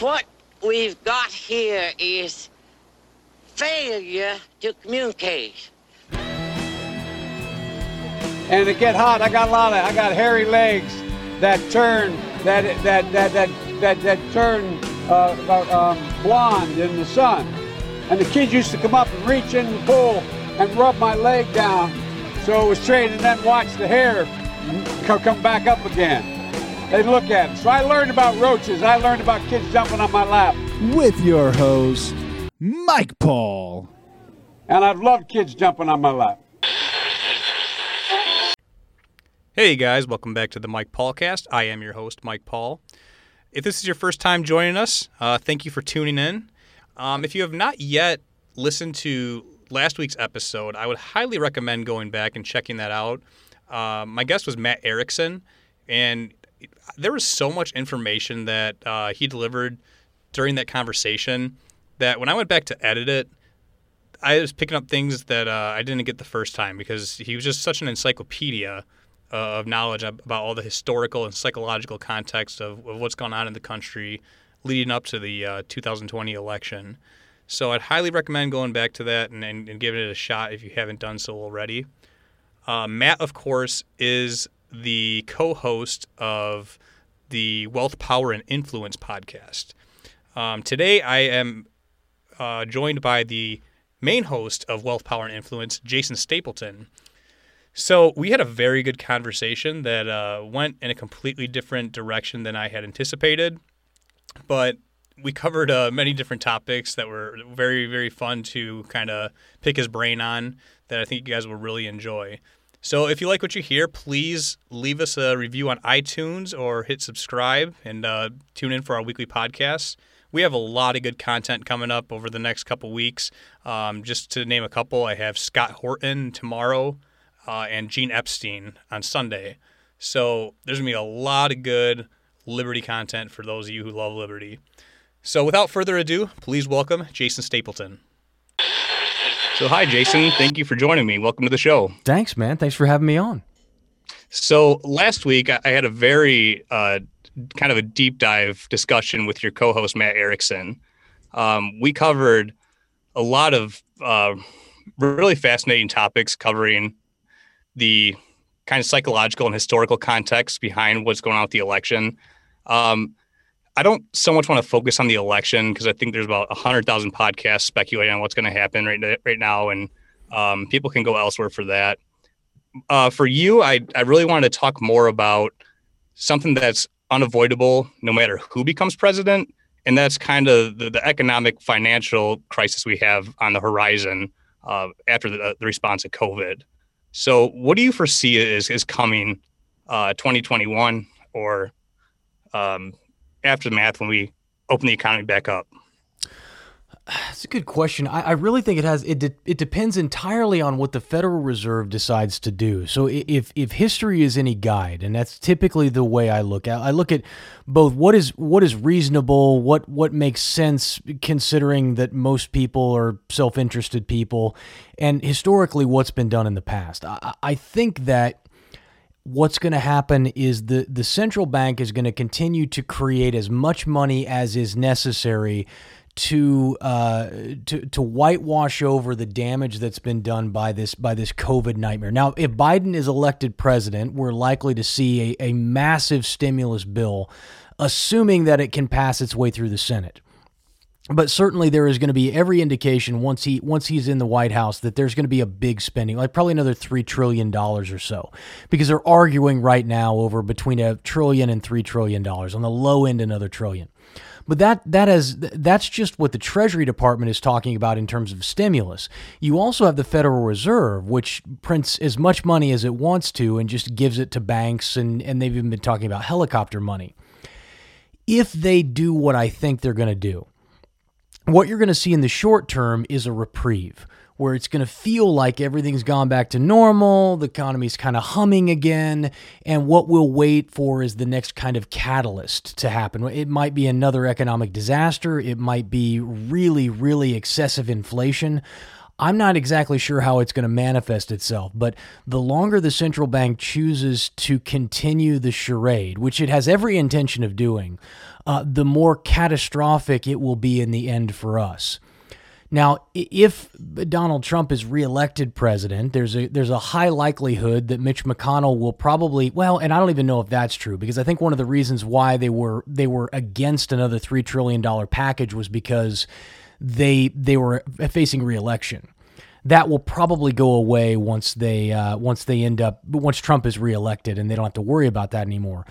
what we've got here is failure to communicate. And to get hot, I got a lot of, I got hairy legs that turn, that that that that that, that turn uh, uh, um, blonde in the sun. And the kids used to come up and reach in the pool and rub my leg down so it was straight, and then watch the hair come back up again. They'd look at it. So I learned about roaches. I learned about kids jumping on my lap. With your host, Mike Paul. And I've loved kids jumping on my lap. Hey guys, welcome back to the Mike Paul cast. I am your host, Mike Paul. If this is your first time joining us, uh, thank you for tuning in. Um, if you have not yet listened to last week's episode, I would highly recommend going back and checking that out. Uh, my guest was Matt Erickson, and there was so much information that uh, he delivered during that conversation that when I went back to edit it, I was picking up things that uh, I didn't get the first time because he was just such an encyclopedia uh, of knowledge about all the historical and psychological context of, of what's going on in the country leading up to the uh, 2020 election. So I'd highly recommend going back to that and, and, and giving it a shot if you haven't done so already. Uh, Matt, of course, is the co host of the Wealth, Power, and Influence podcast. Um, today, I am uh, joined by the main host of Wealth, Power, and Influence, Jason Stapleton. So, we had a very good conversation that uh, went in a completely different direction than I had anticipated. But we covered uh, many different topics that were very, very fun to kind of pick his brain on that I think you guys will really enjoy. So if you like what you hear, please leave us a review on iTunes or hit subscribe and uh, tune in for our weekly podcasts. We have a lot of good content coming up over the next couple weeks. Um, just to name a couple, I have Scott Horton tomorrow uh, and Gene Epstein on Sunday. So there's going to be a lot of good Liberty content for those of you who love Liberty. So without further ado, please welcome Jason Stapleton. So, hi, Jason. Thank you for joining me. Welcome to the show. Thanks, man. Thanks for having me on. So, last week I had a very uh, kind of a deep dive discussion with your co host, Matt Erickson. Um, we covered a lot of uh, really fascinating topics covering the kind of psychological and historical context behind what's going on with the election. Um, I don't so much want to focus on the election because I think there's about hundred thousand podcasts speculating on what's going to happen right right now, and um, people can go elsewhere for that. Uh, for you, I I really wanted to talk more about something that's unavoidable no matter who becomes president, and that's kind of the, the economic financial crisis we have on the horizon uh, after the, the, response to COVID. So, what do you foresee is is coming uh, 2021 or um, aftermath when we open the economy back up? That's a good question. I, I, really think it has it. De- it depends entirely on what the Federal Reserve decides to do. So if if history is any guide, and that's typically the way I look at, I look at both what is what is reasonable, what what makes sense, considering that most people are self interested people, and historically what's been done in the past. I, I think that what's going to happen is the, the central bank is going to continue to create as much money as is necessary to uh, to to whitewash over the damage that's been done by this by this COVID nightmare. Now, if Biden is elected president, we're likely to see a, a massive stimulus bill, assuming that it can pass its way through the Senate but certainly there is going to be every indication once he once he's in the White House that there's going to be a big spending, like probably another three trillion dollars or so, because they're arguing right now over between a trillion and three trillion dollars. On the low end, another trillion. But that that is that's just what the Treasury Department is talking about in terms of stimulus. You also have the Federal Reserve, which prints as much money as it wants to and just gives it to banks, and and they've even been talking about helicopter money. If they do what I think they're going to do what you're going to see in the short term is a reprieve where it's going to feel like everything's gone back to normal, the economy's kind of humming again, and what we'll wait for is the next kind of catalyst to happen. It might be another economic disaster, it might be really, really excessive inflation. I'm not exactly sure how it's going to manifest itself, but the longer the central bank chooses to continue the charade, which it has every intention of doing, uh, the more catastrophic it will be in the end for us. Now, if Donald Trump is reelected president, there's a there's a high likelihood that Mitch McConnell will probably well, and I don't even know if that's true because I think one of the reasons why they were they were against another three trillion dollar package was because they they were facing reelection. That will probably go away once they uh, once they end up once Trump is reelected and they don't have to worry about that anymore.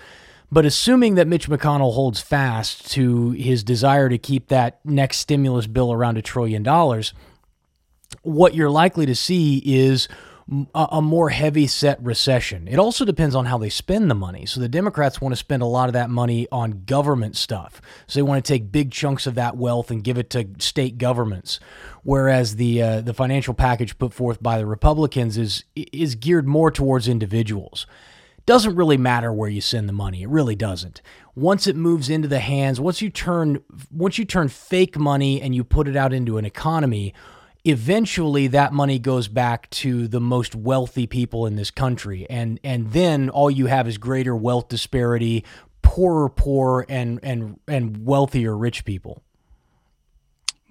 But assuming that Mitch McConnell holds fast to his desire to keep that next stimulus bill around a trillion dollars, what you're likely to see is a, more heavy set recession. It also depends on how they spend the money. So the Democrats want to spend a lot of that money on government stuff. So they want to take big chunks of that wealth and give it to state governments. Whereas the uh, the financial package put forth by the Republicans is is geared more towards individuals doesn't really matter where you send the money. It really doesn't. Once it moves into the hands, once you turn once you turn fake money and you put it out into an economy, eventually that money goes back to the most wealthy people in this country. And and then all you have is greater wealth disparity, poorer poor and and and wealthier rich people.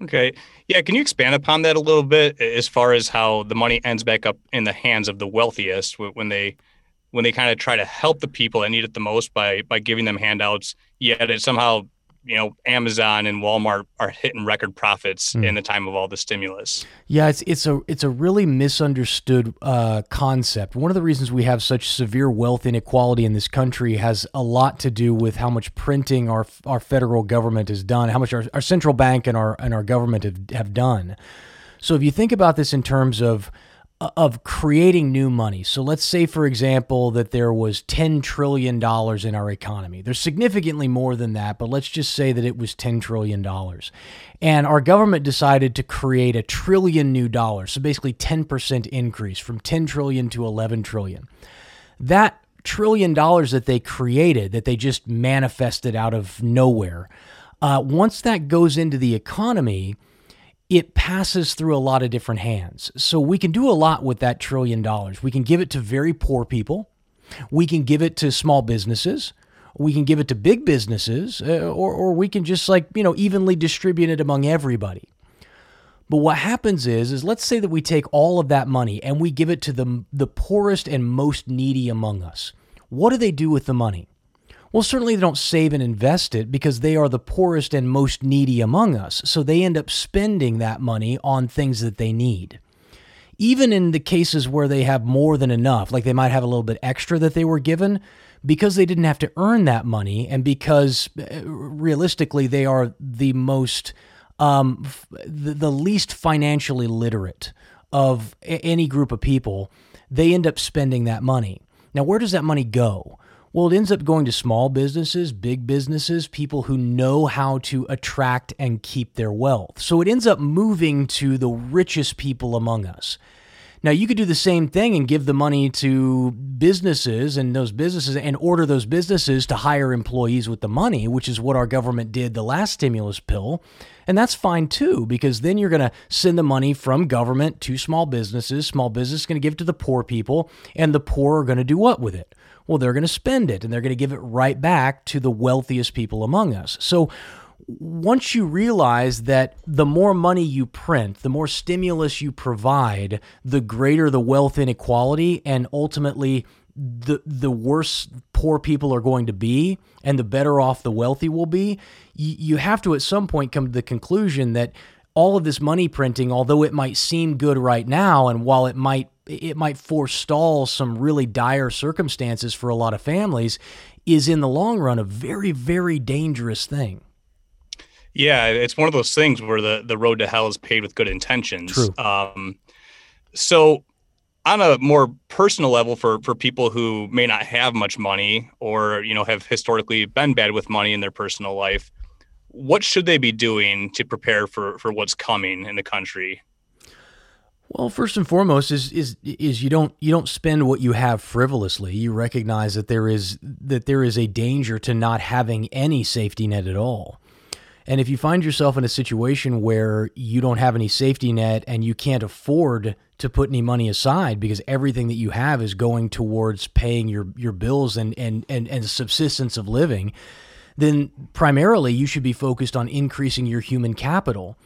Okay. Yeah. Can you expand upon that a little bit as far as how the money ends back up in the hands of the wealthiest when they when they kind of try to help the people that need it the most by by giving them handouts, yet it somehow you know Amazon and Walmart are hitting record profits mm. in the time of all the stimulus. Yeah, it's it's a it's a really misunderstood uh, concept. One of the reasons we have such severe wealth inequality in this country has a lot to do with how much printing our our federal government has done, how much our, our central bank and our and our government have, have done. So if you think about this in terms of of creating new money. So let's say, for example, that there was $10 trillion in our economy. There's significantly more than that, but let's just say that it was $10 trillion. And our government decided to create a trillion new dollars. So basically 10% increase from 10 trillion to 11 trillion. That trillion dollars that they created, that they just manifested out of nowhere, uh, once that goes into the economy, it passes through a lot of different hands. So we can do a lot with that trillion dollars. We can give it to very poor people. We can give it to small businesses. We can give it to big businesses, uh, or, or we can just like, you know, evenly distribute it among everybody. But what happens is, is let's say that we take all of that money and we give it to the, the poorest and most needy among us. What do they do with the money? Well, certainly they don't save and invest it because they are the poorest and most needy among us. So they end up spending that money on things that they need. Even in the cases where they have more than enough, like they might have a little bit extra that they were given, because they didn't have to earn that money and because uh, realistically they are the most, um, the, the least financially literate of any group of people, they end up spending that money. Now, where does that money go? Well, it ends up going to small businesses, big businesses, people who know how to attract and keep their wealth. So it ends up moving to the richest people among us. Now, you could do the same thing and give the money to businesses and those businesses and order those businesses to hire employees with the money, which is what our government did the last stimulus pill. And that's fine too, because then you're going to send the money from government to small businesses. Small business is going to give it to the poor people, and the poor are going to do what with it? Well, they're going to spend it and they're going to give it right back to the wealthiest people among us. So once you realize that the more money you print, the more stimulus you provide, the greater the wealth inequality and ultimately the the worse poor people are going to be and the better off the wealthy will be, you, you have to at some point come to the conclusion that all of this money printing, although it might seem good right now, and while it might it might forestall some really dire circumstances for a lot of families, is in the long run a very very dangerous thing. Yeah, it's one of those things where the the road to hell is paved with good intentions. True. Um, so on a more personal level for for people who may not have much money or you know have historically been bad with money in their personal life what should they be doing to prepare for for what's coming in the country? Well, first and foremost is is is you don't you don't spend what you have frivolously. You recognize that there is that there is a danger to not having any safety net at all. And if you find yourself in a situation where you don't have any safety net and you can't afford to put any money aside because everything that you have is going towards paying your, your bills and, and, and, and subsistence of living, then primarily you should be focused on increasing your human capital.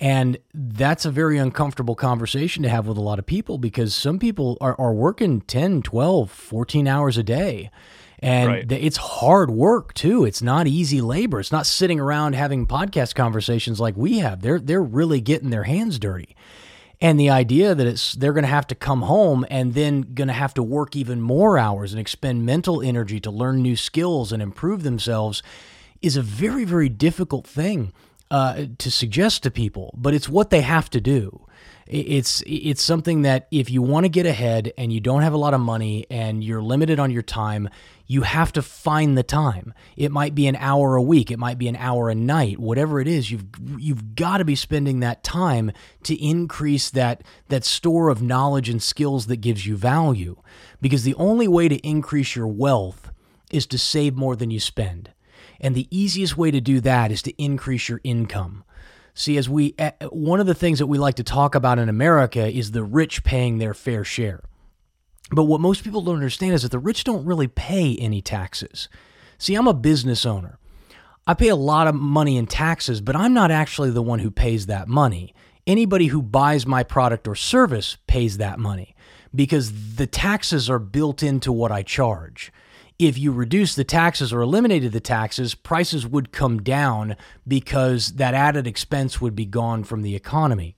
And that's a very uncomfortable conversation to have with a lot of people because some people are, are working 10, 12, 14 hours a day. And Right. it's hard work too. It's not easy labor. It's not sitting around having podcast conversations like we have. They're they're really getting their hands dirty. And the idea that it's they're going to have to come home and then going to have to work even more hours and expend mental energy to learn new skills and improve themselves is a very very difficult thing uh, to suggest to people. But it's what they have to do. It's it's something that if you want to get ahead and you don't have a lot of money and you're limited on your time, you have to find the time. It might be an hour a week, it might be an hour a night, whatever it is. You've you've got to be spending that time to increase that that store of knowledge and skills that gives you value. Because the only way to increase your wealth is to save more than you spend. And the easiest way to do that is to increase your income. See, as we, eh, one of the things that we like to talk about in America is the rich paying their fair share. But what most people don't understand is that the rich don't really pay any taxes. See, I'm a business owner. I pay a lot of money in taxes, but I'm not actually the one who pays that money. Anybody who buys my product or service pays that money because the taxes are built into what I charge. If you reduce the taxes or eliminated the taxes, prices would come down because that added expense would be gone from the economy.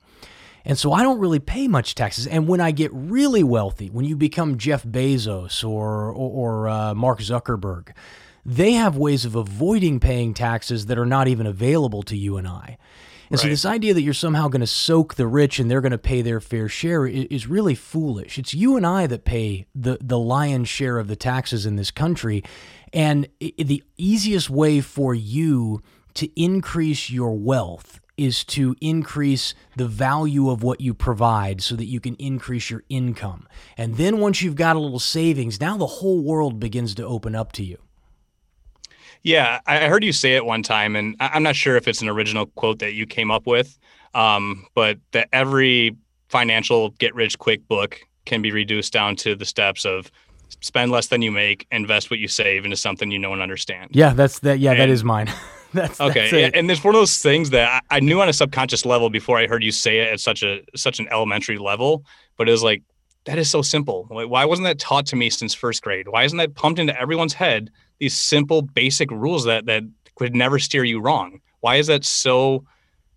And so I don't really pay much taxes. And when I get really wealthy, when you become Jeff Bezos or, or, or uh, Mark Zuckerberg, they have ways of avoiding paying taxes that are not even available to you and I. And so this idea that you're somehow going to soak the rich and they're going to pay their fair share is really foolish. It's you and I that pay the the lion's share of the taxes in this country, and the easiest way for you to increase your wealth is to increase the value of what you provide so that you can increase your income. And then once you've got a little savings, now the whole world begins to open up to you. Yeah, I heard you say it one time, and I'm not sure if it's an original quote that you came up with, um, but that every financial get rich quick book can be reduced down to the steps of spend less than you make, invest what you save into something you know and understand. Yeah, that's that. Yeah, that And- is mine. that's Okay, That's it. and it's one of those things that I I knew on a subconscious level before I heard you say it at such a such an elementary level, but it was like that is so simple. Why why wasn't that taught to me since first grade? Why isn't that pumped into everyone's head? These simple, basic rules that that could never steer you wrong. Why is that so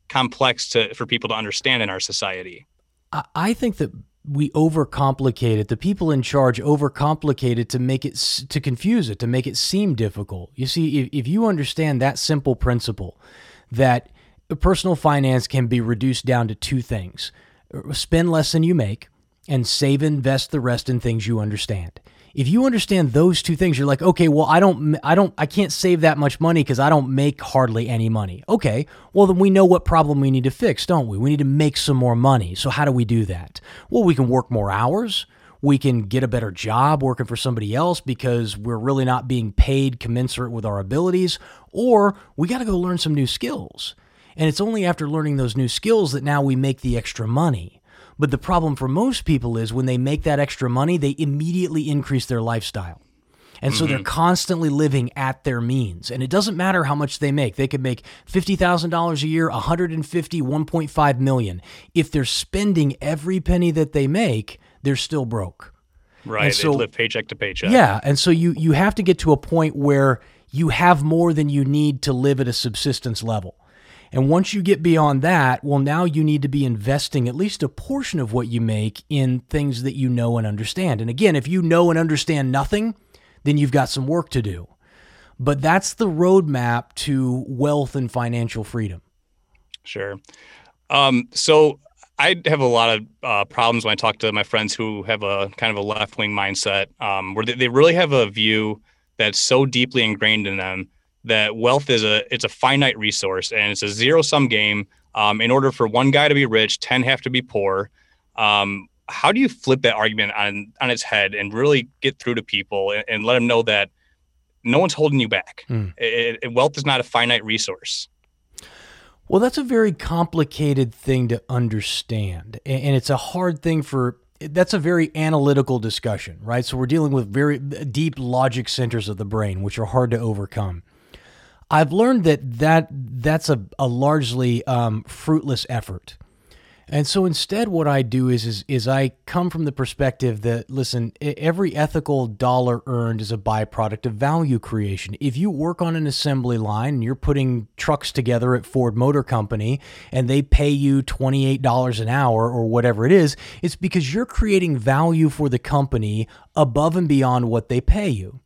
complex to for people to understand in our society? I- I think that we overcomplicate it. The people in charge overcomplicate it to make it to confuse it, to make it seem difficult. You see, if, if you understand that simple principle, that personal finance can be reduced down to two things: uh, spend less than you make, and save, invest the rest in things you understand. If you understand those two things, you're like, okay, well, I don't, I don't, I can't save that much money because I don't make hardly any money. Okay, well, then we know what problem we need to fix, don't we? We need to make some more money. So how do we do that? Well, we can work more hours. We can get a better job working for somebody else because we're really not being paid commensurate with our abilities, or we got to go learn some new skills. And it's only after learning those new skills that now we make the extra money. But the problem for most people is when they make that extra money, they immediately increase their lifestyle. And so they're mm-hmm. constantly living at their means. And it doesn't matter how much they make. They could make $50,000 a year, 150, 1.5 million. If they're spending every penny that they make, they're still broke. Right. so- they live paycheck to paycheck. Yeah, and so you you have to get to a point where you have more than you need to live at a subsistence level. And once you get beyond that, well now you need to be investing at least a portion of what you make in things that you know and understand. And again, if you know and understand nothing, then you've got some work to do. But that's the roadmap to wealth and financial freedom. Sure. Um, so I have a lot of uh, problems when I talk to my friends who have a kind of a left wing mindset, um, where they, they really have a view that's so deeply ingrained in them that wealth is a it's a finite resource and it's a zero sum game. Um, in order for one guy to be rich, ten have to be poor. Um, how do you flip that argument on on its head and really get through to people and, and let them know that no one's holding you back? Hmm. It- it- wealth is not a finite resource. Well, that's a very complicated thing to understand. And it's a hard thing for that's a very analytical discussion, right? So we're dealing with very deep logic centers of the brain, which are hard to overcome. I've learned that, that that's a, a largely um, fruitless effort. And so instead, what I do is, is is I come from the perspective that listen, every ethical dollar earned is a byproduct of value creation. If you work on an assembly line and you're putting trucks together at Ford Motor Company and they pay you twenty eight dollars an hour or whatever it is, it's because you're creating value for the company above and beyond what they pay you.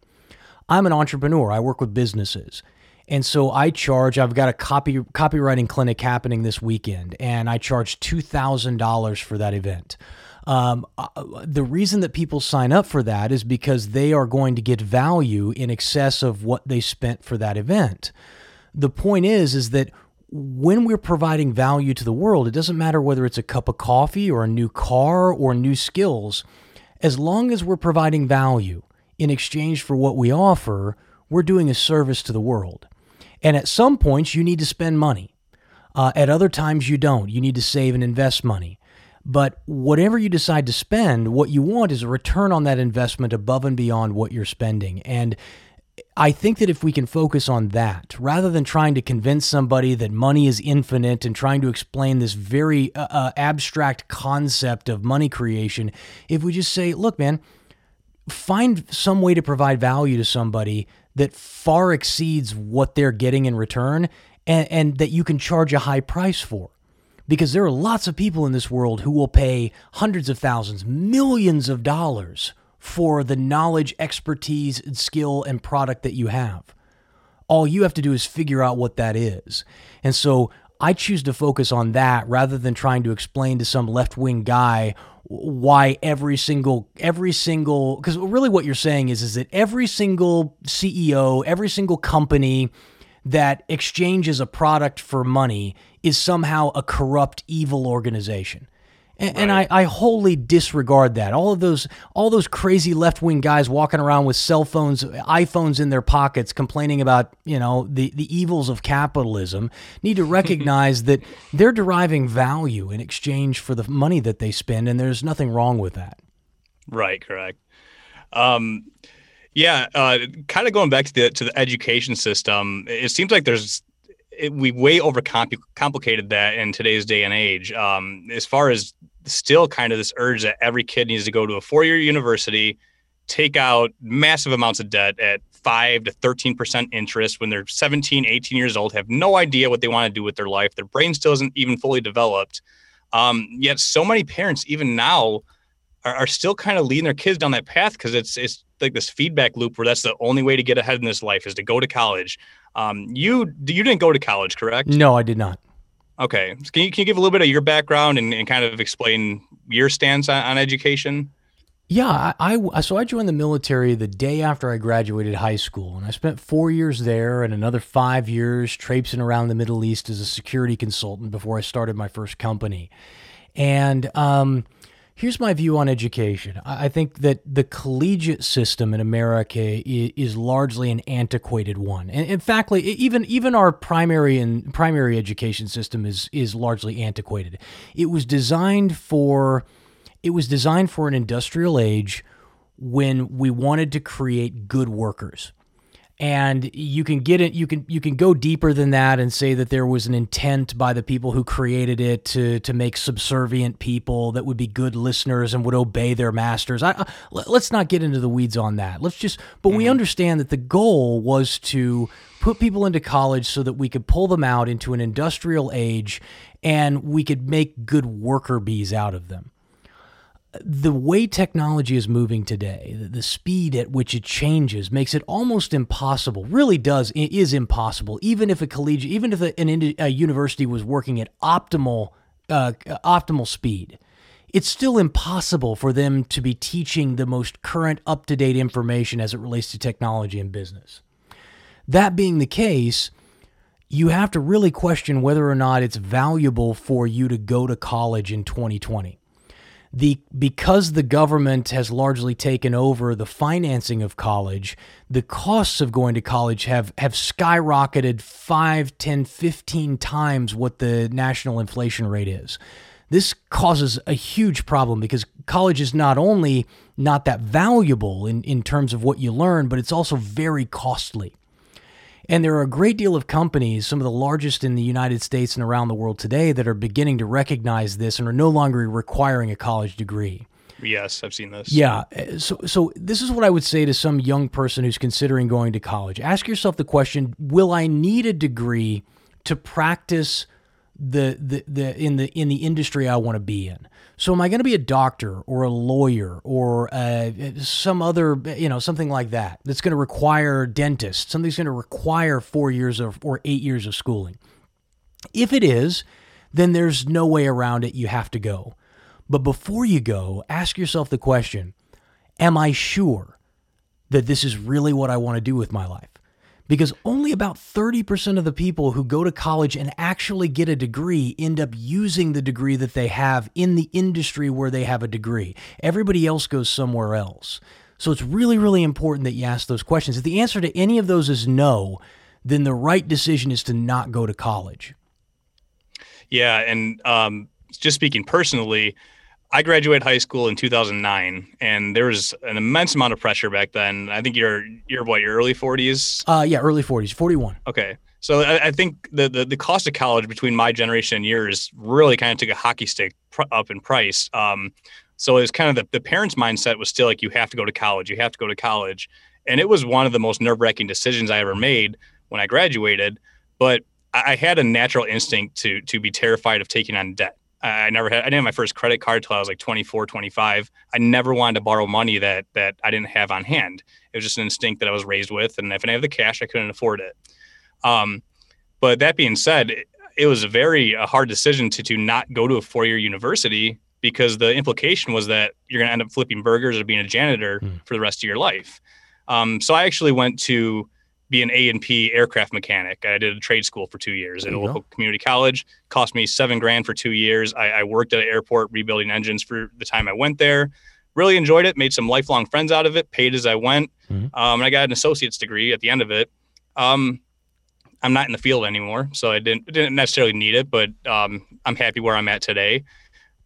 I'm an entrepreneur. I work with businesses. And so I charge, I've got a copy copywriting clinic happening this weekend, and I charge $2,000 for that event. Um, uh, the reason that people sign up for that is because they are going to get value in excess of what they spent for that event. The point is, is that when we're providing value to the world, it doesn't matter whether it's a cup of coffee or a new car or new skills. As long as we're providing value in exchange for what we offer, we're doing a service to the world. And at some points, you need to spend money. Uh, at other times, you don't. You need to save and invest money. But whatever you decide to spend, what you want is a return on that investment above and beyond what you're spending. And I think that if we can focus on that, rather than trying to convince somebody that money is infinite and trying to explain this very uh, uh abstract concept of money creation, if we just say, look, man, find some way to provide value to somebody that far exceeds what they're getting in return and, and that you can charge a high price for. Because there are lots of people in this world who will pay hundreds of thousands, millions of dollars for the knowledge, expertise, and skill and product that you have. All you have to do is figure out what that is. And so I choose to focus on that rather than trying to explain to some left wing guy why every single every single because really what you're saying is is that every single CEO, every single company that exchanges a product for money is somehow a corrupt evil organization. And, right. and I, I wholly disregard that. All of those all those crazy left wing guys walking around with cell phones, iPhones in their pockets, complaining about you know the the evils of capitalism, need to recognize that they're deriving value in exchange for the money that they spend, and there's nothing wrong with that. Right. Correct. Um, yeah. Uh, kind of going back to the to the education system, it seems like there's it, we way overcomplicated that in today's day and age. Um, as far as still kind of this urge that every kid needs to go to a four year university, take out massive amounts of debt at five to 13% interest when they're 17, 18 years old, have no idea what they want to do with their life. Their brain still isn't even fully developed. Um, yet so many parents, even now, are, are still kind of leading their kids down that path because it's it's like this feedback loop where that's the only way to get ahead in this life is to go to college. Um, you you didn't go to college, correct? No, I did not. Okay, can you can you give a little bit of your background and, and kind of explain your stance on, on education? Yeah, I, I, so I joined the military the day after I graduated high school, and I spent four years there and another five years traipsing around the Middle East as a security consultant before I started my first company. And um, Here's my view on education. I think that the collegiate system in America is largely an antiquated one. And in fact, even even our primary and primary education system is is largely antiquated. It was designed for it was designed for an industrial age when we wanted to create good workers and you can get it you can you can go deeper than that and say that there was an intent by the people who created it to to make subservient people that would be good listeners and would obey their masters. I, let's not get into the weeds on that. Let's just but mm-hmm. we understand that the goal was to put people into college so that we could pull them out into an industrial age and we could make good worker bees out of them the way technology is moving today, the speed at which it changes makes it almost impossible. Really does it is impossible. Even if a collegiate, even if a, an, a university was working at optimal uh, optimal speed, it's still impossible for them to be teaching the most current, up to date information as it relates to technology and business. That being the case, you have to really question whether or not it's valuable for you to go to college in 2020 the because the government has largely taken over the financing of college the costs of going to college have have skyrocketed 5 10 15 times what the national inflation rate is. This causes a huge problem because college is not only not that valuable in, in terms of what you learn but it's also very costly and there are a great deal of companies, some of the largest in the United States and around the world today, that are beginning to recognize this and are no longer requiring a college degree. Yes, I've seen this. Yeah. So, so this is what I would say to some young person who's considering going to college. Ask yourself the question: Will I need a degree to practice the the, the in the in the industry I want to be in? So am I going to be a doctor or a lawyer or uh, some other, you know, something like that that's going to require dentist, something's going to require four years of, or eight years of schooling? If it is, then there's no way around it. You have to go. But before you go, ask yourself the question Am I sure that this is really what I want to do with my life? Because only about 30% of the people who go to college and actually get a degree end up using the degree that they have in the industry where they have a degree. Everybody else goes somewhere else. So it's really, really important that you ask those questions. If the answer to any of those is no, then the right decision is to not go to college. Yeah. And um, just speaking personally, I graduated high school in 2009, and there was an immense amount of pressure back then. I think you're you're what your early 40s. Uh, yeah, early 40s, 41. Okay, so I, I think the, the, the cost of college between my generation and yours really kind of took a hockey stick pr- up in price. Um, so it was kind of the, the parents' mindset was still like you have to go to college, you have to go to college, and it was one of the most nerve wracking decisions I ever made when I graduated. But I had a natural instinct to to be terrified of taking on debt. I never had I didn't have my first credit card till I was like 24, 25. I never wanted to borrow money that that I didn't have on hand. It was just an instinct that I was raised with, and if I didn't have the cash, I couldn't afford it. Um, but that being said, it, it was a very a hard decision to to not go to a four year university because the implication was that you're going to end up flipping burgers or being a janitor mm. for the rest of your life. Um, so I actually went to be an A and P aircraft mechanic. I did a trade school for two years at a local community college. Cost me seven grand for two years. I, I, worked at an airport rebuilding engines for the time I went there. Really enjoyed it. Made some lifelong friends out of it. Paid as I went. Mm-hmm. Um, and I got an associate's degree at the end of it. Um, I'm not in the field anymore, so I didn't didn't necessarily need it, but um, I'm happy where I'm at today.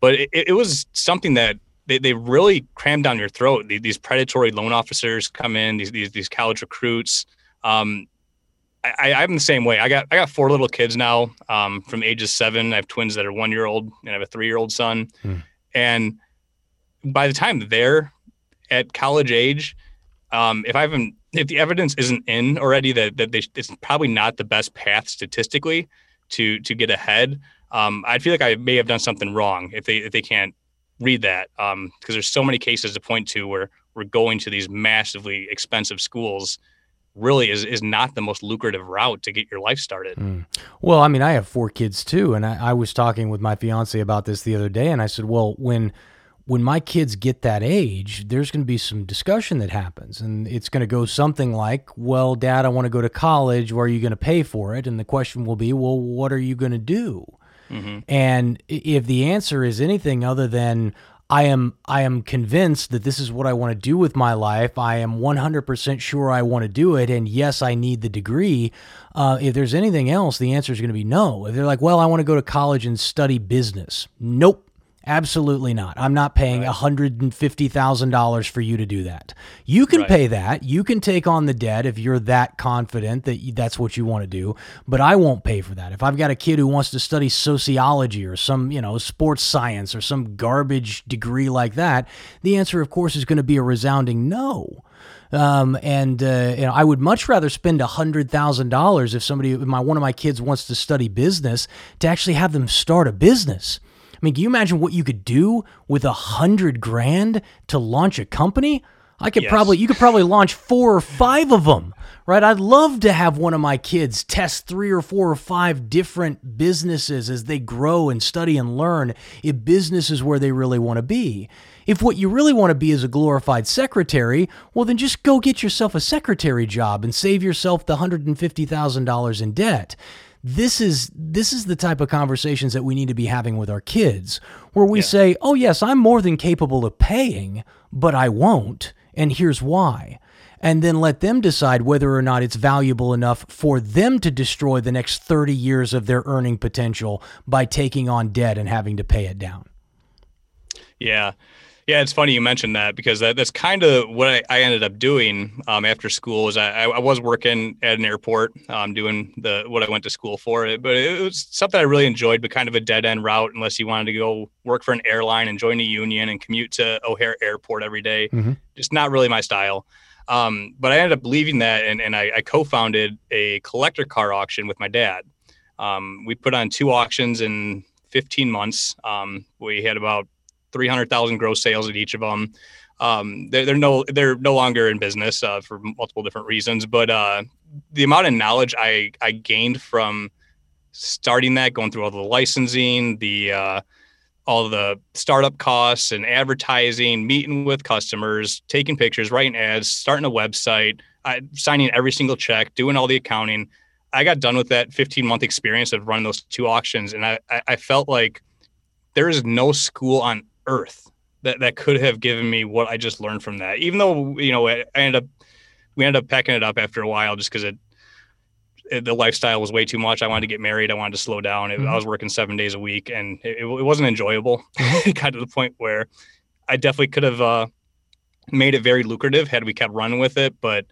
But it, it was something that they, they really cram down your throat. These predatory loan officers come in, these these, these college recruits. Um, I, I'm the same way. I got I got four little kids now, um, from ages seven. I have twins that are one year old, and I have a three year old son. Hmm. And by the time they're at college age, um, if I haven't, if the evidence isn't in already that that they, it's probably not the best path statistically to to get ahead, um, I feel like I may have done something wrong if they if they can't read that because um, there's so many cases to point to where we're going to these massively expensive schools really is, is not the most lucrative route to get your life started. Mm. Well, I mean, I have four kids too, and I, I, was talking with my fiance about this the other day, and I said, well, when when my kids get that age, there's going to be some discussion that happens, and it's going to go something like, well, Dad, I want to go to college. Where are you going to pay for it? And the question will be, well, what are you going to do? Mm-hmm. And if the answer is anything other than I am I am convinced that this is what I want to do with my life. I am 100% sure I want to do it and yes, I need the degree. Uh, if there's anything else, the answer is going to be no. If they're like, "Well, I want to go to college and study business." Nope. Absolutely not. I'm not paying right. $150,000 for you to do that. You can right. pay that. You can take on the debt if you're that confident that that's what you want to do, but I won't pay for that. If I've got a kid who wants to study sociology or some, you know, sports science or some garbage degree like that, the answer of course is going to be a resounding no. Um, and uh, you know, I would much rather spend hundred thousand dollars if somebody, if my one of my kids wants to study business, to actually have them start a business. I mean, can you imagine what you could do with a hundred grand to launch a company? I could yes. probably, you could probably launch four or five of them, right? I'd love to have one of my kids test three or four or five different businesses as they grow and study and learn if business is where they really want to be. If what you really want to be is a glorified secretary, well, then just go get yourself a secretary job and save yourself the $150,000 in debt this is this is the type of conversations that we need to be having with our kids where we say oh yes i'm more than capable of paying but i won't and here's why. And then let them decide whether or not it's valuable enough for them to destroy the next 30 years of their earning potential by taking on debt and having to pay it down. Yeah. Yeah, it's funny you mentioned that because that, that's kind of what I, I ended up doing um, after school. Was I, I was working at an airport, um, doing the what I went to school for. It, but it was something I really enjoyed, but kind of a dead end route unless you wanted to go work for an airline and join a union and commute to O'Hare Airport every day. Just not really my style. Um, but I ended up leaving that, and, and I, I co-founded a collector car auction with my dad. Um, we put on two auctions in 15 months. Um, we had about 300,000 gross sales at each of them. Um, they're, they're no they're no longer in business uh, for multiple different reasons, but uh, the amount of knowledge I I gained from starting that, going through all the licensing, the uh, all the startup costs and advertising, meeting with customers, taking pictures, writing ads, starting a website, uh, signing every single check, doing all the accounting. I got done with that 15 month experience of running those two auctions, and I, I, I felt like there is no school on earth that, that could have given me what I just learned from that. Even though you know I ended up we ended up packing it up after a while just because it, it the lifestyle was way too much. I wanted to get married. I wanted to slow down. It, I was working seven days a week, and it, it wasn't enjoyable. It got to the point where I definitely could have uh, made it very lucrative had we kept running with it, but.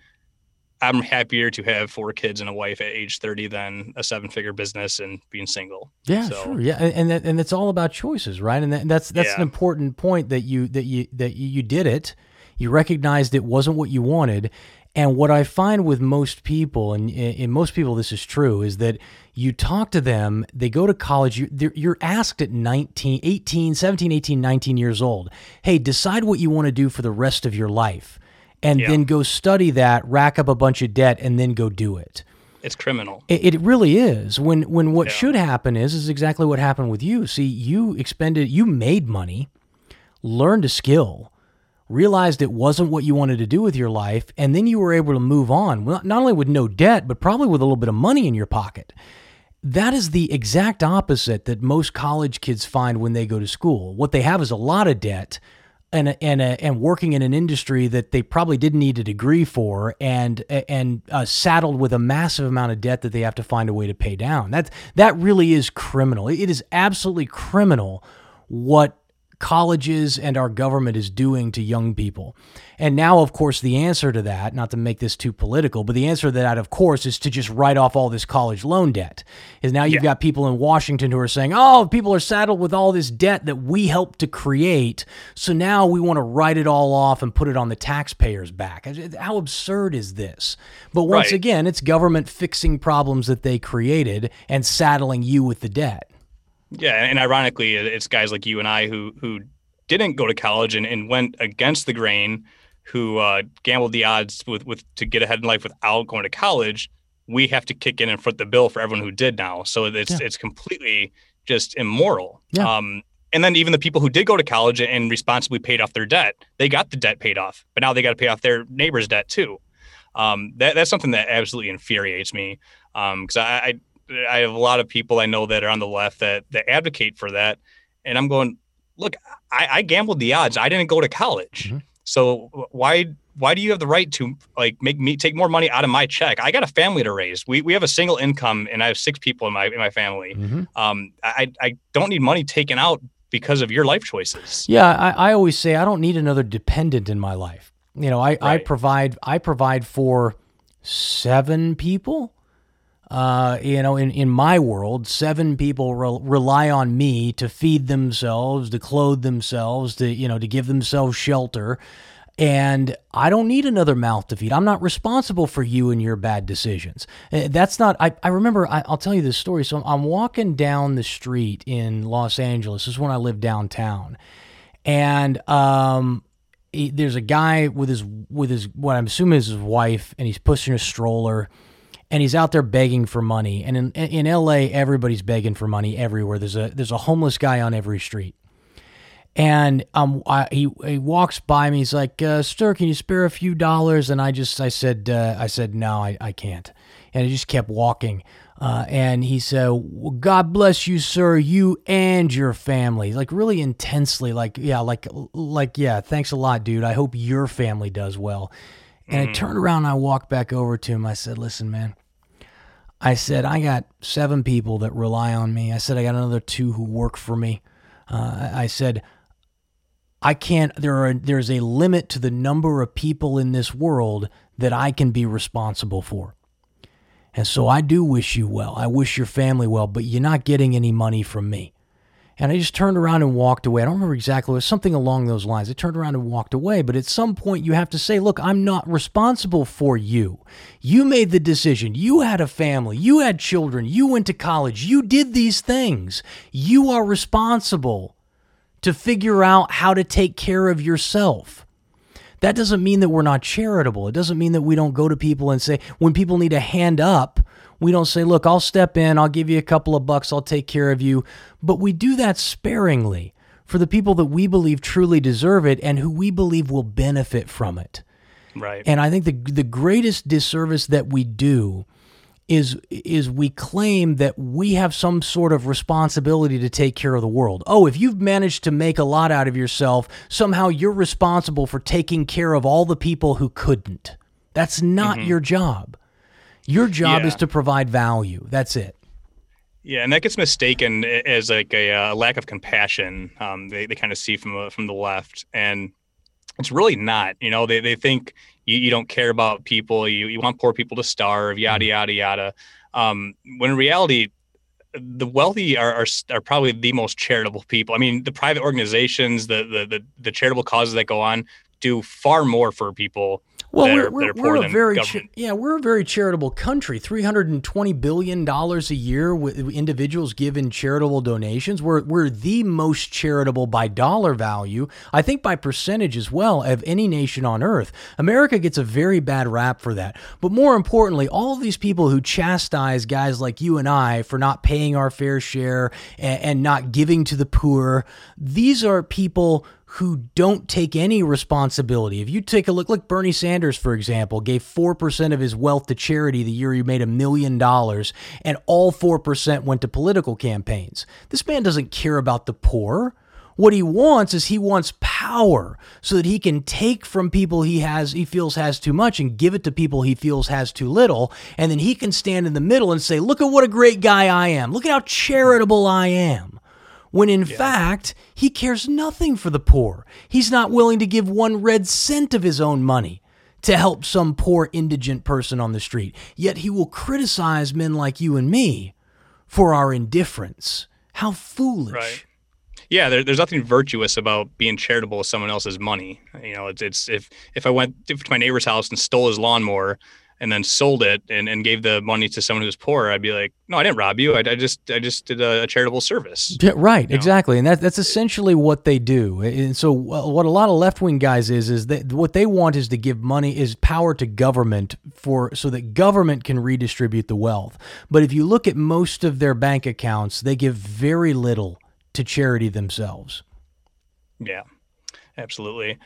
I'm happier to have four kids and a wife at age 30 than a seven figure business and being single. Yeah, So- sure. Yeah, and and, that, and it's all about choices, right? And that, that's that's an important point that you that you that you, you did it. You recognized it wasn't what you wanted. And what I find with most people, and in most people this is true, is that you talk to them, they go to college, you, you're asked at 19, 18, 17, 18, 19 years old, hey, decide what you want to do for the rest of your life. And Yeah. then go study that, rack up a bunch of debt, and then go do it. It's criminal. It, it really is. When when what Yeah. should happen is is exactly what happened with you. See, you expended, you made money, learned a skill, realized it wasn't what you wanted to do with your life, and then you were able to move on. Not only with no debt, but probably with a little bit of money in your pocket. That is the exact opposite that most college kids find when they go to school. What they have is a lot of debt and and and working in an industry that they probably didn't need a degree for, and and uh, saddled with a massive amount of debt that they have to find a way to pay down. That that really is criminal. It is absolutely criminal what colleges and our government is doing to young people. And now, of course, the answer to that, not to make this too political, but the answer to that, of course, is to just write off all this college loan debt. Is now you've got people in Washington who are saying, oh, people are saddled with all this debt that we helped to create. So now we want to write it all off and put it on the taxpayers' back. How absurd is this? But once Right. again, it's government fixing problems that they created and saddling you with the debt. Yeah, and ironically, it's guys like you and I who who didn't go to college and, and went against the grain, who uh, gambled the odds with with to get ahead in life without going to college. We have to kick in and foot the bill for everyone who did now. So it's Yeah. it's completely just immoral. Yeah. Um, and then even the people who did go to college and responsibly paid off their debt, they got the debt paid off, but now they got to pay off their neighbor's debt too. Um, that, that's something that absolutely infuriates me because I, I I have a lot of people I know that are on the left that that advocate for that, and I'm going, look, I, I gambled the odds. I didn't go to college, Mhm. so why why do you have the right to like make me take more money out of my check? I got a family to raise. We we have a single income, and I have six people in my in my family. Mm-hmm. Um, I I don't need money taken out because of your life choices. Yeah, I, I always say I don't need another dependent in my life. You know, I, I provide I provide for seven people. Uh, you know, in, in my world, seven people rel rely on me to feed themselves, to clothe themselves, to you know, to give themselves shelter, and I don't need another mouth to feed. I'm not responsible for you and your bad decisions. Uh, That's not. I, I remember. I, I'll tell you this story. So I'm walking down the street in Los Angeles. This is when I lived downtown, and um, he- there's a guy with his with his what I'm assuming is his wife, and he's pushing a stroller, and he's out there begging for money. And in in L.A., everybody's begging for money everywhere. There's a there's a homeless guy on every street. And um, I, he he walks by me. He's like, uh, "Sir, can you spare a few dollars?" And I just I said uh, I said no, I, I can't. And he just kept walking. Uh, and he said, well, "God bless you, sir, you and your family." Like really intensely, like yeah, like like yeah, thanks a lot, dude. I hope your family does well. And I turned around and I walked back over to him. I said, "Listen, man." I said, I got seven people that rely on me. I said, I got another two who work for me. Uh, I said, I can't, there are, there's a limit to the number of people in this world that I can be responsible for. And so I do wish you well. I wish your family well, but you're not getting any money from me. And I just turned around and walked away. I don't remember exactly. It was something along those lines. I turned around and walked away. But at some point, you have to say, look, I'm not responsible for you. You made the decision. You had a family. You had children. You went to college. You did these things. You are responsible to figure out how to take care of yourself. That doesn't mean that we're not charitable. It doesn't mean that we don't go to people and say, when people need a hand up, we don't say, look, I'll step in, I'll give you a couple of bucks, I'll take care of you. But we do that sparingly for the people that we believe truly deserve it and who we believe will benefit from it. Right. And I think the the greatest disservice that we do is is we claim that we have some sort of responsibility to take care of the world. Oh, if you've managed to make a lot out of yourself, somehow you're responsible for taking care of all the people who couldn't. That's not mm-hmm. your job. Your job Yeah. is to provide value. That's it. Yeah, and that gets mistaken as like a uh, lack of compassion. Um, they they kind of see from uh, from the left, and it's really not. You know, they they think you, you don't care about people. You you want poor people to starve. Yada yada yada. Um, when in reality, the wealthy are, are are probably the most charitable people. I mean, the private organizations, the the the, the charitable causes that go on, do far more for people Well, we're, are, we're, we're poor a very cha- yeah we're a very charitable country. Three hundred and twenty billion dollars a year with individuals give in charitable donations. We're we're the most charitable by dollar value. I think by percentage as well of any nation on earth. America gets a very bad rap for that. But more importantly, all of these people who chastise guys like you and I for not paying our fair share and, and not giving to the poor, these are people who don't take any responsibility. If you take a look, look, Bernie Sanders, for example, gave 4% of his wealth to charity the year he made a million dollars, and all 4% went to political campaigns. This man doesn't care about the poor. What he wants is he wants power so that he can take from people he has he feels has too much and give it to people he feels has too little and then he can stand in the middle and say look at what a great guy I am look at how charitable I am when in fact he cares nothing for the poor. He's not willing to give one red cent of his own money to help some poor indigent person on the street. Yet he will criticize men like you and me for our indifference. How foolish. Right. Yeah, there, there's nothing virtuous about being charitable with someone else's money. You know, it's it's if if I went to my neighbor's house and stole his lawnmower and then sold it and, and gave the money to someone who's poor, I'd be like, no, I didn't rob you. I, I just I just did a, charitable service. Yeah, right, exactly, and that, that's essentially what they do. And so, what a lot of left wing guys is is that what they want is to give money is power to government for so that government can redistribute the wealth. But if you look at most of their bank accounts, they give very little to charity themselves. Yeah, absolutely.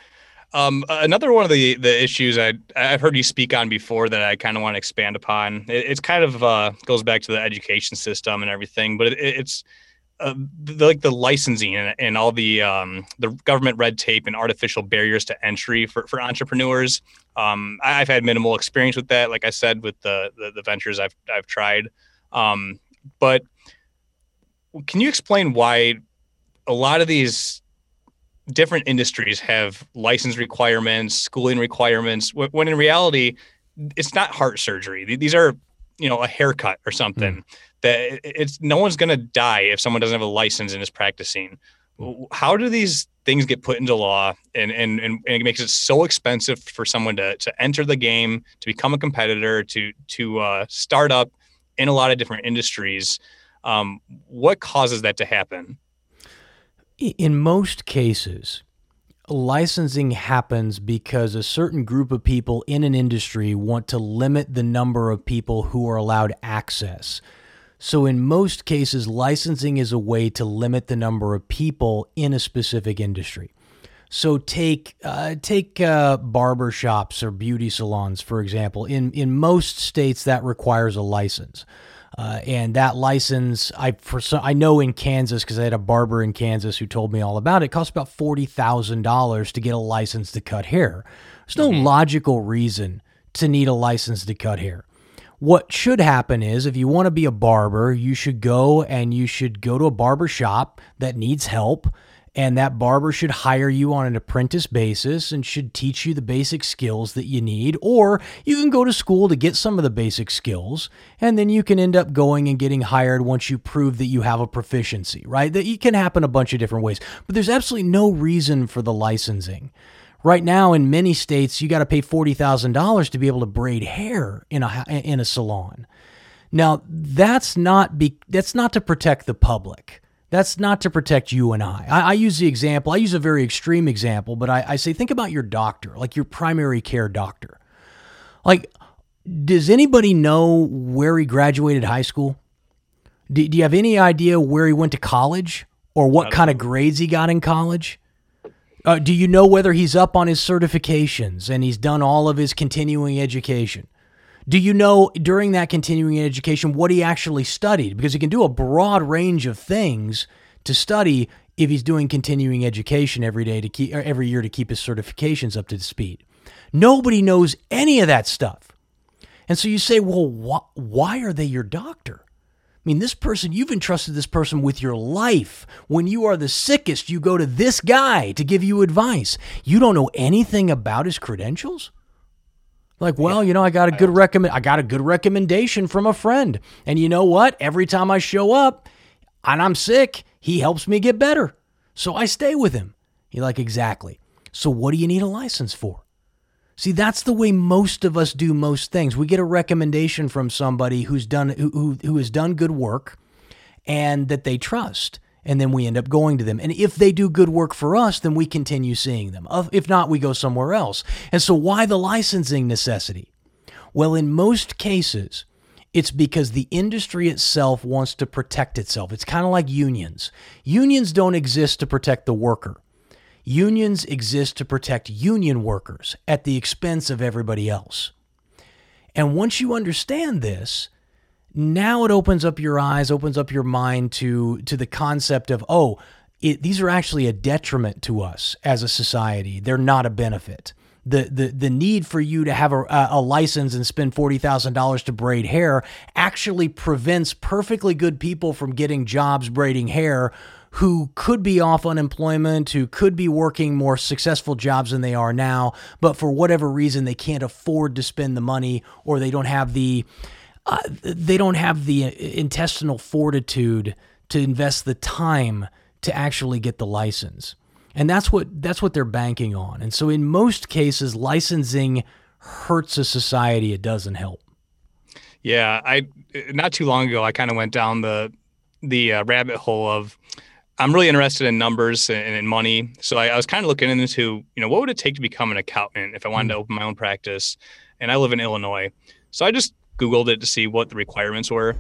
Um, another one of the the issues I I've heard you speak on before that I kind of want to expand upon. It, it's kind of uh, goes back to the education system and everything, but it, it's uh, the, like the licensing and, and all the um, the government red tape and artificial barriers to entry for, for entrepreneurs. Um, I- I've had minimal experience with that, like I said, with the the, the ventures I've I've tried. Um, but can you explain why a lot of these different industries have license requirements, schooling requirements, when in reality, it's not heart surgery. These are, you know, a haircut or something. That it's no one's going to die if someone doesn't have a license and is practicing. How do these things get put into law and, and, and, and it makes it so expensive for someone to, to enter the game, to become a competitor, to, to uh, start up in a lot of different industries? Um, what causes that to happen? In most cases, licensing happens because a certain group of people in an industry want to limit the number of people who are allowed access. So, in most cases, licensing is a way to limit the number of people in a specific industry. So take uh, take uh, barber shops or beauty salons, for example. In in most states, that requires a license. Uh, and that license, I for some, I know in Kansas because I had a barber in Kansas who told me all about it. It costs about forty thousand dollars to get a license to cut hair. There's no logical reason to need a license to cut hair. What should happen is if you want to be a barber, you should go and you should go to a barber shop that needs help and that barber should hire you on an apprentice basis and should teach you the basic skills that you need or you can go to school to get some of the basic skills and then you can end up going and getting hired once you prove that you have a proficiency right that it can happen a bunch of different ways but there's absolutely no reason for the licensing Right now, in many states, you got to pay forty thousand dollars to be able to braid hair in a in a salon. Now, that's not be that's not to protect the public. That's not to protect you and I. I, I use the example. I use a very extreme example, but I, I say think about your doctor, like your primary care doctor. Like, does anybody know where he graduated high school? Do, do you have any idea where he went to college or what kind of grades he got in college? Uh, do you know whether he's up on his certifications and he's done all of his continuing education? Do you know during that continuing education what he actually studied? Because he can do a broad range of things to study if he's doing continuing education every day to keep every year to keep his certifications up to speed. Nobody knows any of that stuff. And so you say, well, wh- why are they your doctor? I mean, this person, you've entrusted this person with your life. When you are the sickest, you go to this guy to give you advice. You don't know anything about his credentials? Like, well, you know, I got a good recommend I got a good recommendation from a friend. And you know what? Every time I show up and I'm sick, he helps me get better. So I stay with him. You're like, exactly. So what do you need a license for? See, that's the way most of us do most things. We get a recommendation from somebody who's done who, who, who has done good work and that they trust. And then we end up going to them. And if they do good work for us, then we continue seeing them. If not, we go somewhere else. And so, why the licensing necessity? Well, in most cases, it's because the industry itself wants to protect itself. It's kind of like unions. Unions don't exist to protect the worker. Unions exist to protect union workers at the expense of everybody else. And once you understand this, now it opens up your eyes, opens up your mind to to the concept of oh, it, these are actually a detriment to us as a society. They're not a benefit. The, the, the need for you to have a, a license and spend $40,000 to braid hair actually prevents perfectly good people from getting jobs braiding hair who could be off unemployment, who could be working more successful jobs than they are now, but for whatever reason they can't afford to spend the money or they don't have the uh, they don't have the intestinal fortitude to invest the time to actually get the license. And that's what that's what they're banking on. And so in most cases licensing hurts a society, it doesn't help. Yeah, I not too long ago I kind of went down the the uh, rabbit hole of I'm really interested in numbers and, in money. So I, I was kind of looking into, you know, what would it take to become an accountant if I wanted to hmm. open my own practice? And I live in Illinois. So I just Googled it to see what the requirements were.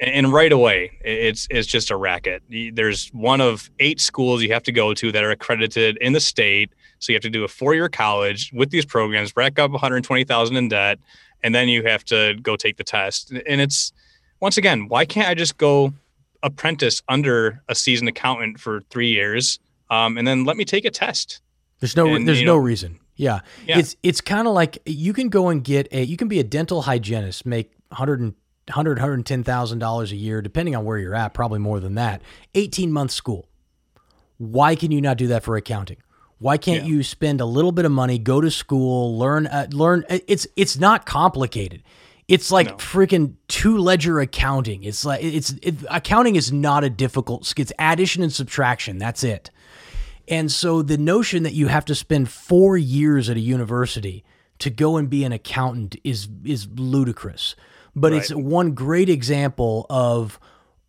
And, right away, it's it's just a racket. There's one of eight schools you have to go to that are accredited in the state. So you have to do a four-year college with these programs, rack up 120,000 in debt, and then you have to go take the test. And it's once again, why can't I just go apprentice under a seasoned accountant for three years, um, and then let me take a test. There's no and, there's no know, reason. Yeah. yeah. It's it's kind of like you can go and get a you can be a dental hygienist, make 100 and 100 110,000 dollars a year depending on where you're at, probably more than that. 18 month school. Why can you not do that for accounting? Why can't yeah. you spend a little bit of money, go to school, learn uh, learn it's it's not complicated. It's like no. freaking two ledger accounting. It's like it's it, accounting is not a difficult. It's addition and subtraction. That's it. And so the notion that you have to spend four years at a university to go and be an accountant is is ludicrous. But right. it's one great example of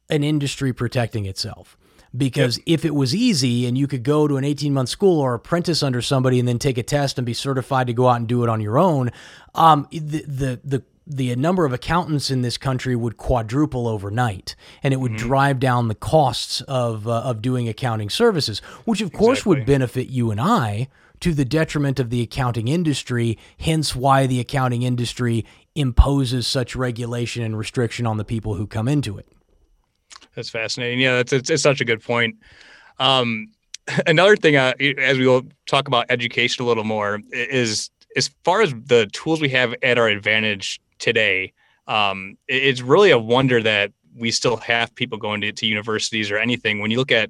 an industry protecting itself because yep. if it was easy and you could go to an 18 month school or apprentice under somebody and then take a test and be certified to go out and do it on your own um, the, the the the number of accountants in this country would quadruple overnight, and it would drive down the costs of uh, of doing accounting services, which of course would benefit you and I to the detriment of the accounting industry. Hence, why the accounting industry imposes such regulation and restriction on the people who come into it. That's fascinating. Yeah, that's it's, it's such a good point. Um, another thing, uh, as we will talk about education a little more, is as far as the tools we have at our advantage today. Um, it- it's really a wonder that we still have people going to, to universities or anything. When you look at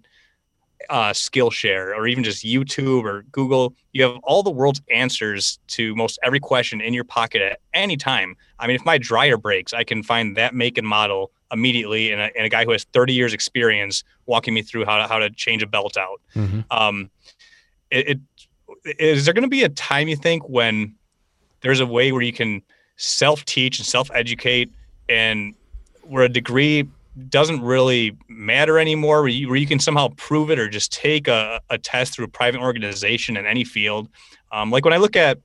uh, Skillshare or even just YouTube or Google, you have all the world's answers to most every question in your pocket at any time. I mean, if my dryer breaks, I can find that make and model immediately, and a, and a guy who has 30 years experience walking me through how to, how to change a belt out. Um, it, it is there going to be a time you think when there's a way where you can self-teach and self-educate, and where a degree doesn't really matter anymore, where you, where you can somehow prove it or just take a, a test through a private organization in any field. Um, like when I look at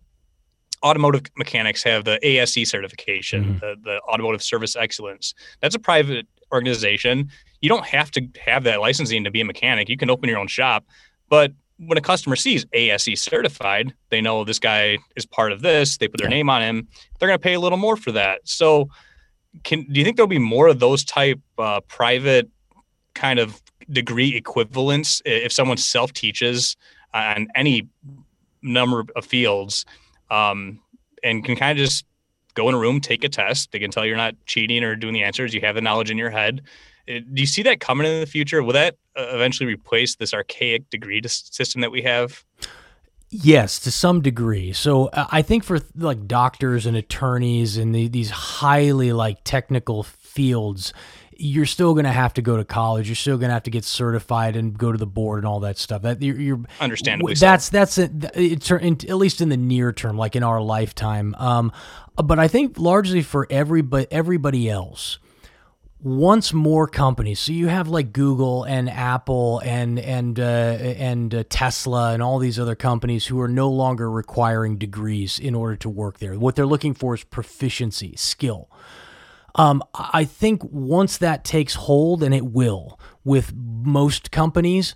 automotive mechanics have the ASE certification, the, the Automotive Service Excellence. That's a private organization. You don't have to have that licensing to be a mechanic. You can open your own shop. But when a customer sees ASE certified, they know this guy is part of this. They put their name on him. They're going to pay a little more for that. So, can do you think there'll be more of those type uh, private kind of degree equivalents if someone self teaches on any number of fields um, and can kind of just go in a room, take a test. They can tell you're not cheating or doing the answers. You have the knowledge in your head. Uh, Do you see that coming in the future? Will that uh, eventually replace this archaic degree system that we have? Yes, to some degree. So uh, I think for like doctors and attorneys and the, these highly like technical fields, you're still going to have to go to college. You're still going to have to get certified and go to the board and all that stuff. That you're, you're Understandably so. that's that's it's at least in the near term, like in our lifetime. Um, but I think largely for everybody everybody else once more companies. So you have like google and apple and and uh, and uh, tesla and all these other companies who are no longer requiring degrees in order to work there. What they're looking for is proficiency skill. Um, I think once that takes hold, and it will with most companies,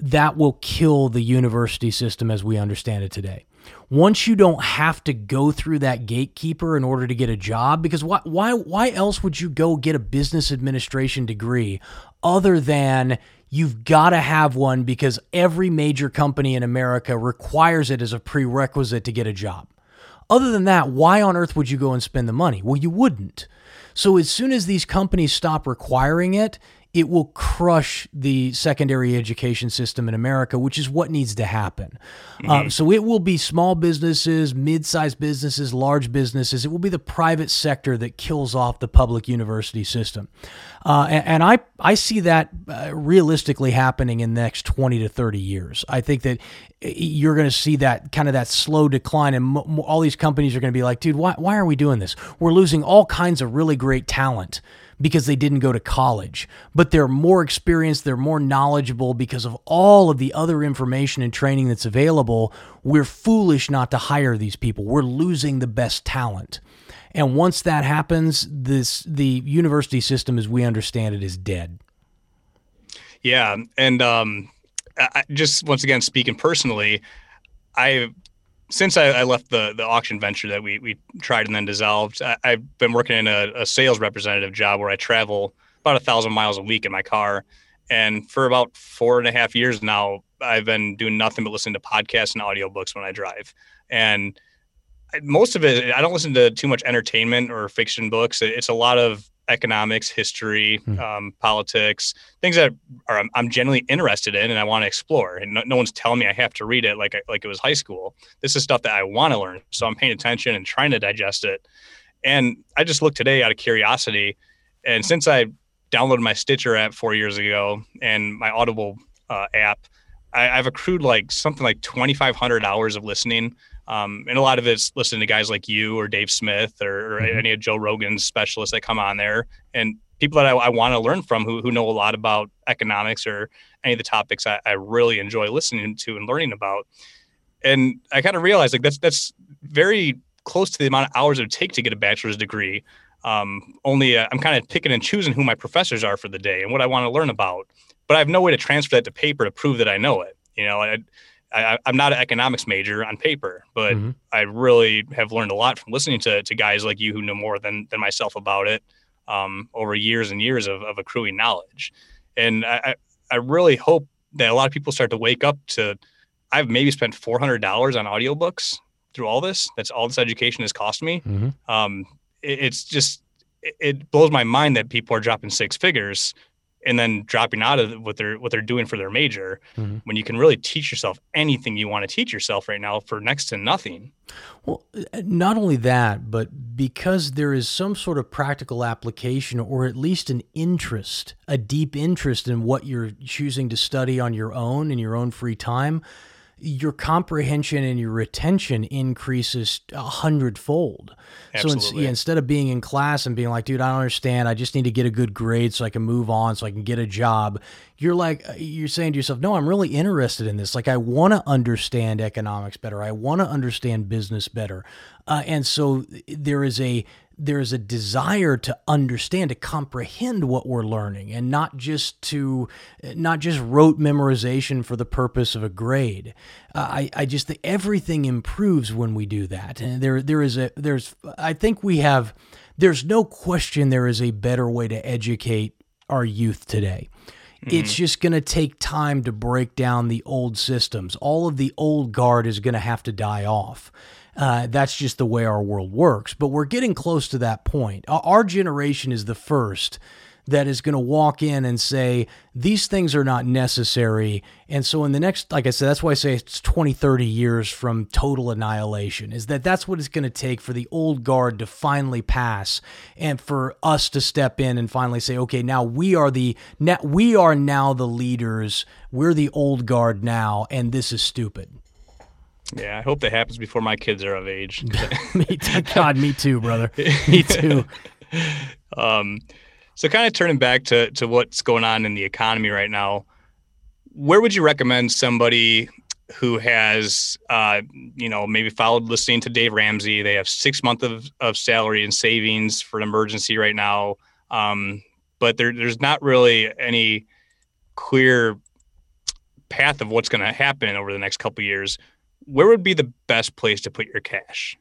that will kill the university system as we understand it today. Once you don't have to go through that gatekeeper in order to get a job, because why why why else would you go get a business administration degree other than you've got to have one because every major company in America requires it as a prerequisite to get a job. Other than that, why on earth would you go and spend the money? Well, you wouldn't. So as soon as these companies stop requiring it, it will crush the secondary education system in America, which is what needs to happen. Um, so it will be small businesses, mid-sized businesses, large businesses. It will be the private sector that kills off the public university system, uh, and, and I I see that uh, realistically happening in the next twenty to thirty years. I think that you're going to see that kind of that slow decline, and mo- mo- all these companies are going to be like, dude, why why are we doing this? We're losing all kinds of really great talent because they didn't go to college, but they're more experienced, they're more knowledgeable because of all of the other information and training that's available. We're foolish not to hire these people. We're losing the best talent. And once that happens, this the university system as we understand it is dead. Yeah, and um, I, just once again speaking personally, I since I, I left the the auction venture that we we tried and then dissolved, I, I've been working in a, a sales representative job where I travel about a thousand miles a week in my car, and for about four and a half years now, I've been doing nothing but listening to podcasts and audiobooks when I drive, and most of it I don't listen to too much entertainment or fiction books. It's a lot of economics, history, um, politics, things that are I'm, genuinely interested in and I want to explore. And no, no one's telling me I have to read it like like it was high school. This is stuff that I want to learn, so I'm paying attention and trying to digest it. And I just looked today out of curiosity, and since I downloaded my Stitcher app four years ago and my Audible uh, app, I, I've accrued like something like 2,500 hours of listening. Um, and a lot of it's listening to guys like you or Dave Smith or, or any of Joe Rogan's specialists that come on there and people that I, I want to learn from who, who know a lot about economics or any of the topics I, I really enjoy listening to and learning about. And I kind of realized like that's that's very close to the amount of hours it would take to get a bachelor's degree. Um, only uh, I'm kind of picking and choosing who my professors are for the day and what I want to learn about. But I have no way to transfer that to paper to prove that I know it. You know, I, I, am not an economics major on paper, but mm-hmm. I really have learned a lot from listening to, to guys like you who know more than, than myself about it um, over years and years of, of accruing knowledge. And I, I really hope that a lot of people start to wake up to I've maybe spent $400 on audiobooks through all this. That's all this education has cost me. Mm-hmm. Um, it, it's just, it, it blows my mind that people are dropping six figures and then dropping out of what they're what they're doing for their major mm-hmm. when you can really teach yourself anything you want to teach yourself right now for next to nothing well not only that but because there is some sort of practical application or at least an interest a deep interest in what you're choosing to study on your own in your own free time your comprehension and your retention increases a hundredfold. Absolutely. So in, yeah, instead of being in class and being like, dude, I don't understand. I just need to get a good grade so I can move on, so I can get a job. You're like, uh, you're saying to yourself, no, I'm really interested in this. Like, I want to understand economics better. I want to understand business better. Uh, and so there is a there's a desire to understand to comprehend what we're learning and not just to not just rote memorization for the purpose of a grade uh, i i just think everything improves when we do that and there there is a there's i think we have there's no question there is a better way to educate our youth today Mm-hmm. It's just going to take time to break down the old systems. All of the old guard is going to have to die off. Uh, that's just the way our world works. But we're getting close to that point. Our generation is the first that is going to walk in and say, these things are not necessary. And so, in the next, like I said, that's why I say it's 20, 30 years from total annihilation, is that that's what it's going to take for the old guard to finally pass and for us to step in and finally say, okay, now we are the, now, we are now the leaders. We're the old guard now, and this is stupid. Yeah, I hope that happens before my kids are of age. me too. God, me too, brother. Me too. um, so kind of turning back to to what's going on in the economy right now, where would you recommend somebody who has, uh, you know, maybe followed listening to Dave Ramsey? They have six months of, of salary and savings for an emergency right now, um, but there, there's not really any clear path of what's going to happen over the next couple years where would be the best place to put your cash?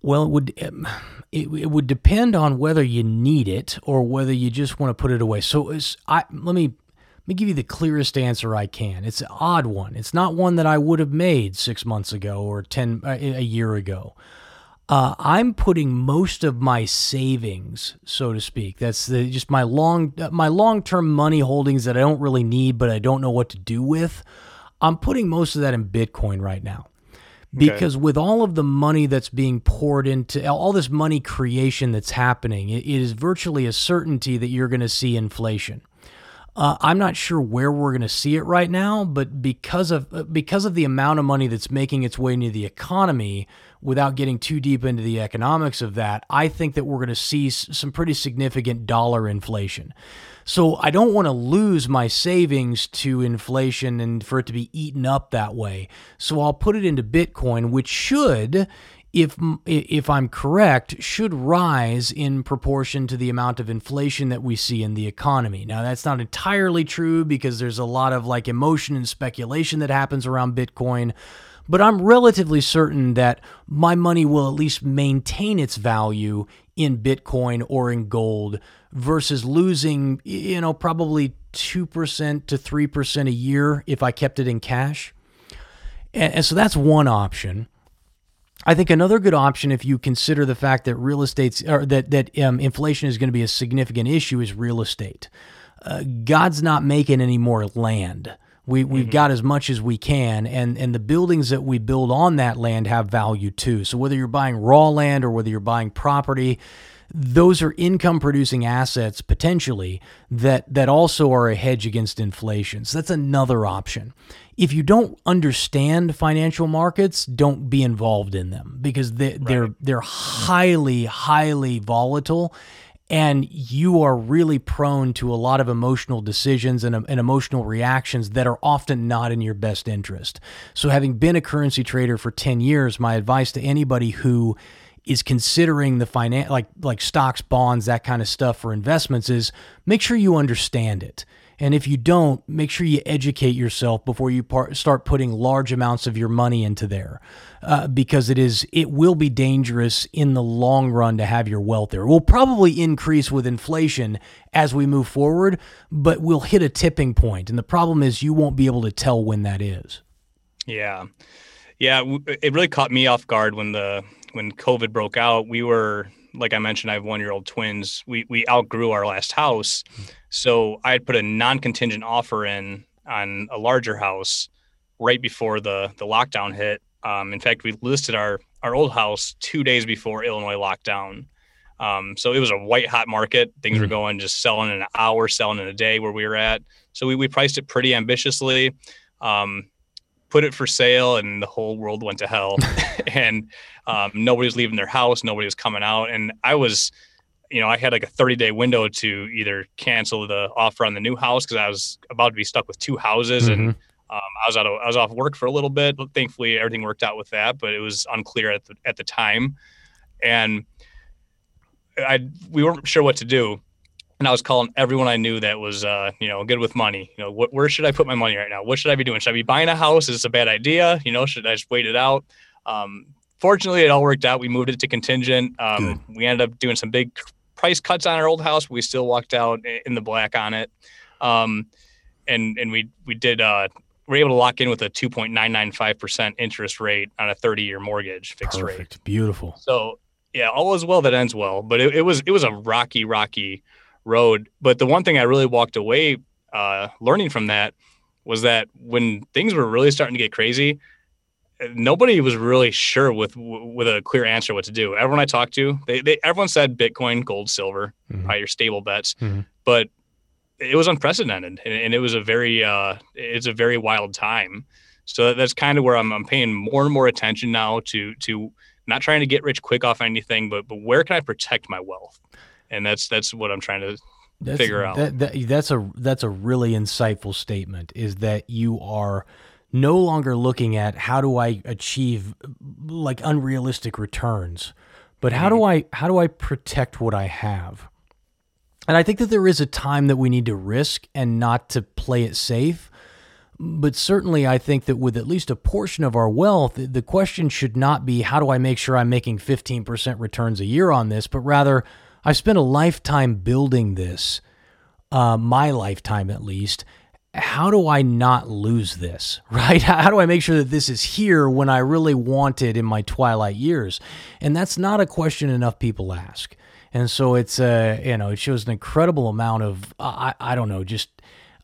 Well, it would um, it, it would depend on whether you need it or whether you just want to put it away. So, I let me let me give you the clearest answer I can. It's an odd one. It's not one that I would have made six months ago or ten uh, a year ago. Uh, I'm putting most of my savings, so to speak. That's the, just my long my long term money holdings that I don't really need, but I don't know what to do with. I'm putting most of that in Bitcoin right now. Because okay. with all of the money that's being poured into all this money creation that's happening, it is virtually a certainty that you're going to see inflation. Uh, I'm not sure where we're going to see it right now, but because of because of the amount of money that's making its way into the economy, without getting too deep into the economics of that, I think that we're going to see some pretty significant dollar inflation. So I don't want to lose my savings to inflation and for it to be eaten up that way. So I'll put it into Bitcoin, which should, if if I'm correct, should rise in proportion to the amount of inflation that we see in the economy. Now that's not entirely true because there's a lot of like emotion and speculation that happens around Bitcoin but I'm relatively certain that my money will at least maintain its value in Bitcoin or in gold versus losing, you know, probably 2% to 3% a year if I kept it in cash. And, and so that's one option. I think another good option, if you consider the fact that real estate or that that um, inflation is going to be a significant issue, is real estate. Uh, God's not making any more land. We we've mm-hmm. got as much as we can, and and the buildings that we build on that land have value too. So whether you're buying raw land or whether you're buying property, those are income producing assets potentially that that also are a hedge against inflation. So that's another option. If you don't understand financial markets, don't be involved in them because they, right. they're they're highly highly volatile and you are really prone to a lot of emotional decisions and, and, emotional reactions that are often not in your best interest. So, having been a currency trader for 10 years, my advice to anybody who is considering the finance like like stocks, bonds, that kind of stuff for investments is make sure you understand it. And if you don't, make sure you educate yourself before you par- start putting large amounts of your money into there uh, because it is it will be dangerous in the long run to have your wealth there. It will probably increase with inflation as we move forward, but we'll hit a tipping point, and the problem is you won't be able to tell when that is. Yeah, yeah, it really caught me off guard when the when COVID broke out. We were like I mentioned, I have one year old twins. We we outgrew our last house, so I had put a non contingent offer in on a larger house right before the the lockdown hit, um, in fact, we listed our our old house two days before Illinois lockdown. Um, so it was a white hot market. Things mm-hmm. were going just selling in an hour, selling in a day where we were at. So we, we priced it pretty ambitiously, um, put it for sale, and the whole world went to hell. and um, nobody was leaving their house, nobody was coming out. And I was, you know, I had like a 30 day window to either cancel the offer on the new house because I was about to be stuck with two houses mm-hmm. and um, I was out of, I was off work for a little bit. Thankfully, everything worked out with that, but it was unclear at the at the time, and I we weren't sure what to do. And I was calling everyone I knew that was, uh, you know, good with money. You know, what, where should I put my money right now? What should I be doing? Should I be buying a house? Is this a bad idea? You know, should I just wait it out? Um, fortunately, it all worked out. We moved it to contingent. Um, we ended up doing some big price cuts on our old house, but we still walked out in the black on it. Um, and and we we did uh, we're able to lock in with a 2.995% interest rate on a 30 year mortgage fixed Perfect. rate. Beautiful. So yeah, all is well that ends well, but it, it, was, it was a rocky, rocky road. But the one thing I really walked away uh, learning from that was that when things were really starting to get crazy, nobody was really sure with with a clear answer what to do. Everyone I talked to, they, they everyone said Bitcoin, gold, silver, mm-hmm. probably your stable bets. Mm-hmm. But it was unprecedented and, and, it was a very uh, it's a very wild time so that's kind of where I'm, I'm paying more and more attention now to to not trying to get rich quick off anything but but where can i protect my wealth and that's that's what i'm trying to that's, figure out that, that, that's a that's a really insightful statement is that you are no longer looking at how do i achieve like unrealistic returns but how do mm-hmm. i how do i protect what i have and I think that there is a time that we need to risk and not to play it safe. But certainly, I think that with at least a portion of our wealth, the question should not be how do I make sure I'm making 15% returns a year on this, but rather, I've spent a lifetime building this, uh, my lifetime at least. How do I not lose this, right? How do I make sure that this is here when I really want it in my twilight years? And that's not a question enough people ask and so it's uh you know it shows an incredible amount of I I don't know just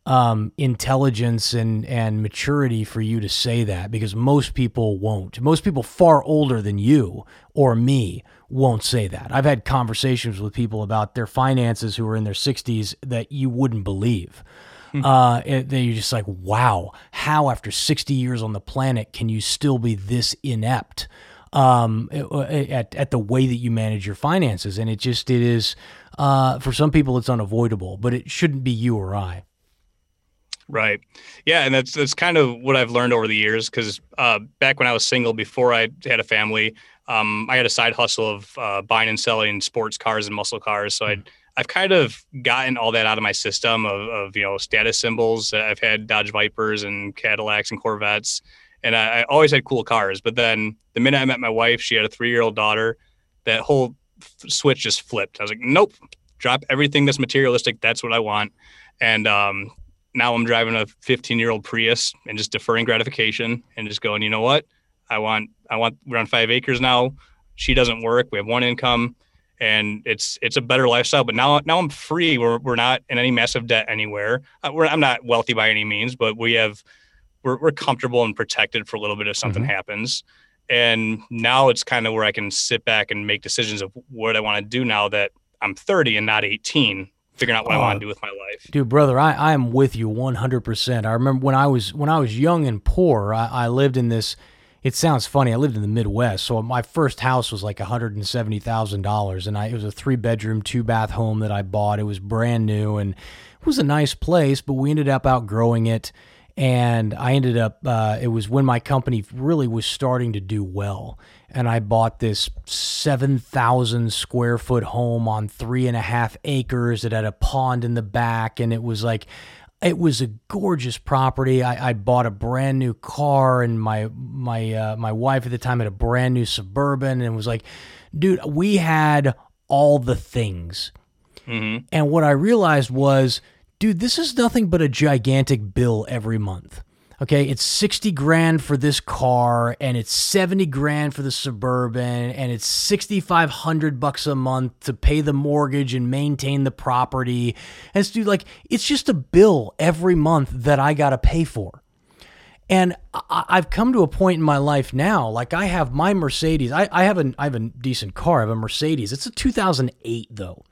um, intelligence and and maturity for you to say that because most people won't. Most people far older than you or me won't say that. I've had conversations with people about their finances who are in their 60s that you wouldn't believe. Mm-hmm. Uh, you're just like, wow, how after 60 years on the planet can you still be this inept? um, at, at the way that you manage your finances. And it just, it is, uh, for some people, it's unavoidable, but it shouldn't be you or I. Right. Yeah, and that's that's kind of what I've learned over the years. Because uh, back when I was single, before I had a family, um, I had a side hustle of uh, buying and selling sports cars and muscle cars. So I'd I've kind of gotten all that out of my system of, of you know status symbols. I've had Dodge Vipers and Cadillacs and Corvettes, and I, I, always had cool cars. But then the minute I met my wife, she had a three year old daughter. That whole f- switch just flipped. I was like, nope, drop everything that's materialistic. That's what I want. And um, now I'm driving a 15 year old Prius and just deferring gratification and just going, you know what? I want, I want, we're on five acres now. She doesn't work. We have one income and it's it's a better lifestyle. But now now I'm free. We're we're not in any massive debt anywhere. Uh, I'm not wealthy by any means, but we have we're, we're comfortable and protected for a little bit if something mm-hmm. happens. And now it's kind of where I can sit back and make decisions of what I want to do now that I'm 30 and not 18, figuring out what I want to do with my life. Dude, brother, I, I am with you 100%. I remember when I was when I was young and poor, I, I lived in this it sounds funny. I lived in the Midwest, so my first house was like one hundred and I, it was a three bedroom, two bath home that I bought. It was brand new, and it was a nice place, but we ended up outgrowing it, and I ended up. Uh, it was when my company really was starting to do well, and I bought this seven thousand square foot home on three and a half acres. It had a pond in the back, and it was like it was a gorgeous property. I, I bought a brand new car, and my my uh, my wife at the time had a brand new suburban, and was like, dude, we had all the things. And what I realized was, dude, this is nothing but a gigantic bill every month. Okay, it's 60 grand for this car and it's 70 grand for the suburban and it's 6500 bucks a month to pay the mortgage and maintain the property. And it's dude like it's just a bill every month that I got to pay for. And I- I've come to a point in my life now, like I have my Mercedes. I, I have a I have a decent car. I have a Mercedes. It's a 2008 though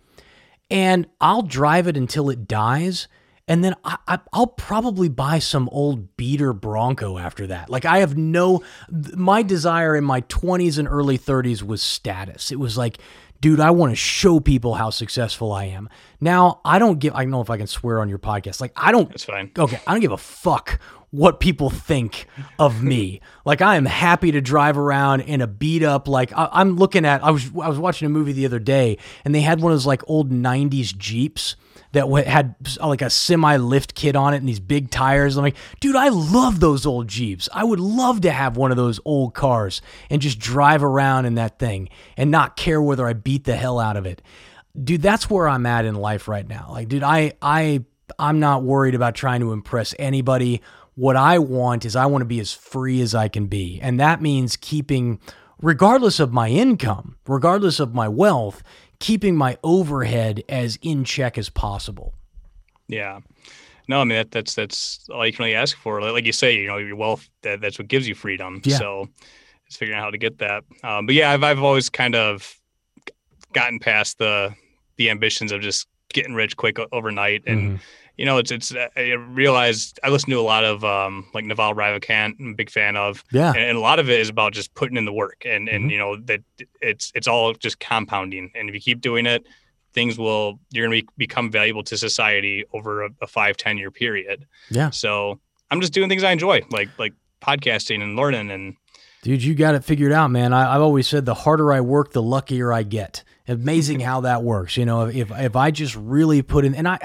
and I'll drive it until it dies. And then I, I, I'll probably buy some old beater Bronco after that. Like I have no, my desire in my 20s and early 30s was status. It was like, dude, I want to show people how successful I am. Now I don't give. I don't know if I can swear on your podcast. Like I don't. That's fine. Okay, I don't give a fuck what people think of me. like I am happy to drive around in a beat up. Like I, I'm looking at. I was I was watching a movie the other day, and they had one of those like old '90s Jeeps that had like a semi lift kit on it and these big tires. I'm like, dude, I love those old Jeeps. I would love to have one of those old cars and just drive around in that thing and not care whether I beat the hell out of it. Dude, that's where I'm at in life right now. Like, dude, I I I'm not worried about trying to impress anybody. What I want is I want to be as free as I can be. And that means keeping regardless of my income, regardless of my wealth, keeping my overhead as in check as possible. Yeah. No, I mean that, that's that's all you can really ask for. Like, you say, you know, your wealth that, that's what gives you freedom. Yeah. So it's figuring out how to get that. Um, but yeah, I've I've always kind of gotten past the the ambitions of just getting rich quick overnight, and Mm-hmm. You know, it's it's I realized I listen to a lot of um, like Naval Ravikant. I'm a big fan of. Yeah. and, and a lot of it is about just putting in the work, and and Mhm. you know that it's it's all just compounding, and if you keep doing it things will you're going to be, become valuable to society over a, a five ten year period Yeah. so i'm just doing things i enjoy like like podcasting and learning and Dude, you got it figured out, man. I, I've always said the harder I work, the luckier I get. Amazing how that works. You know, if if I just really put in, and I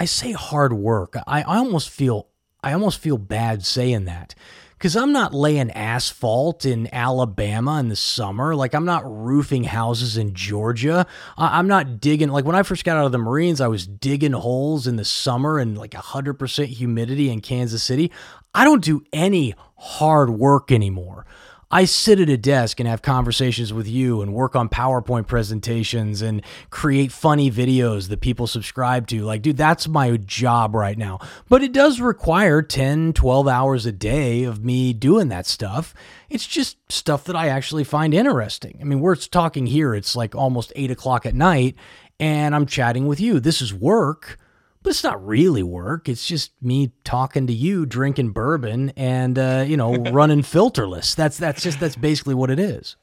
I say hard work, I, I almost feel I almost feel bad saying that because I'm not laying asphalt in Alabama in the summer. Like I'm not roofing houses in Georgia. I, I'm not digging. Like when I first got out of the Marines, I was digging holes in the summer and like 100% humidity in Kansas City. I don't do any hard work anymore. I sit at a desk and have conversations with you and work on PowerPoint presentations and create funny videos that people subscribe to. Like, dude, that's my job right now. But it does require 10, 12 hours a day of me doing that stuff. It's just stuff that I actually find interesting. I mean, we're talking here, it's like almost eight o'clock at night, and I'm chatting with you. This is work. But it's not really work. It's just me talking to you, drinking bourbon, and uh, you know, running filterless. That's that's just that's basically what it is.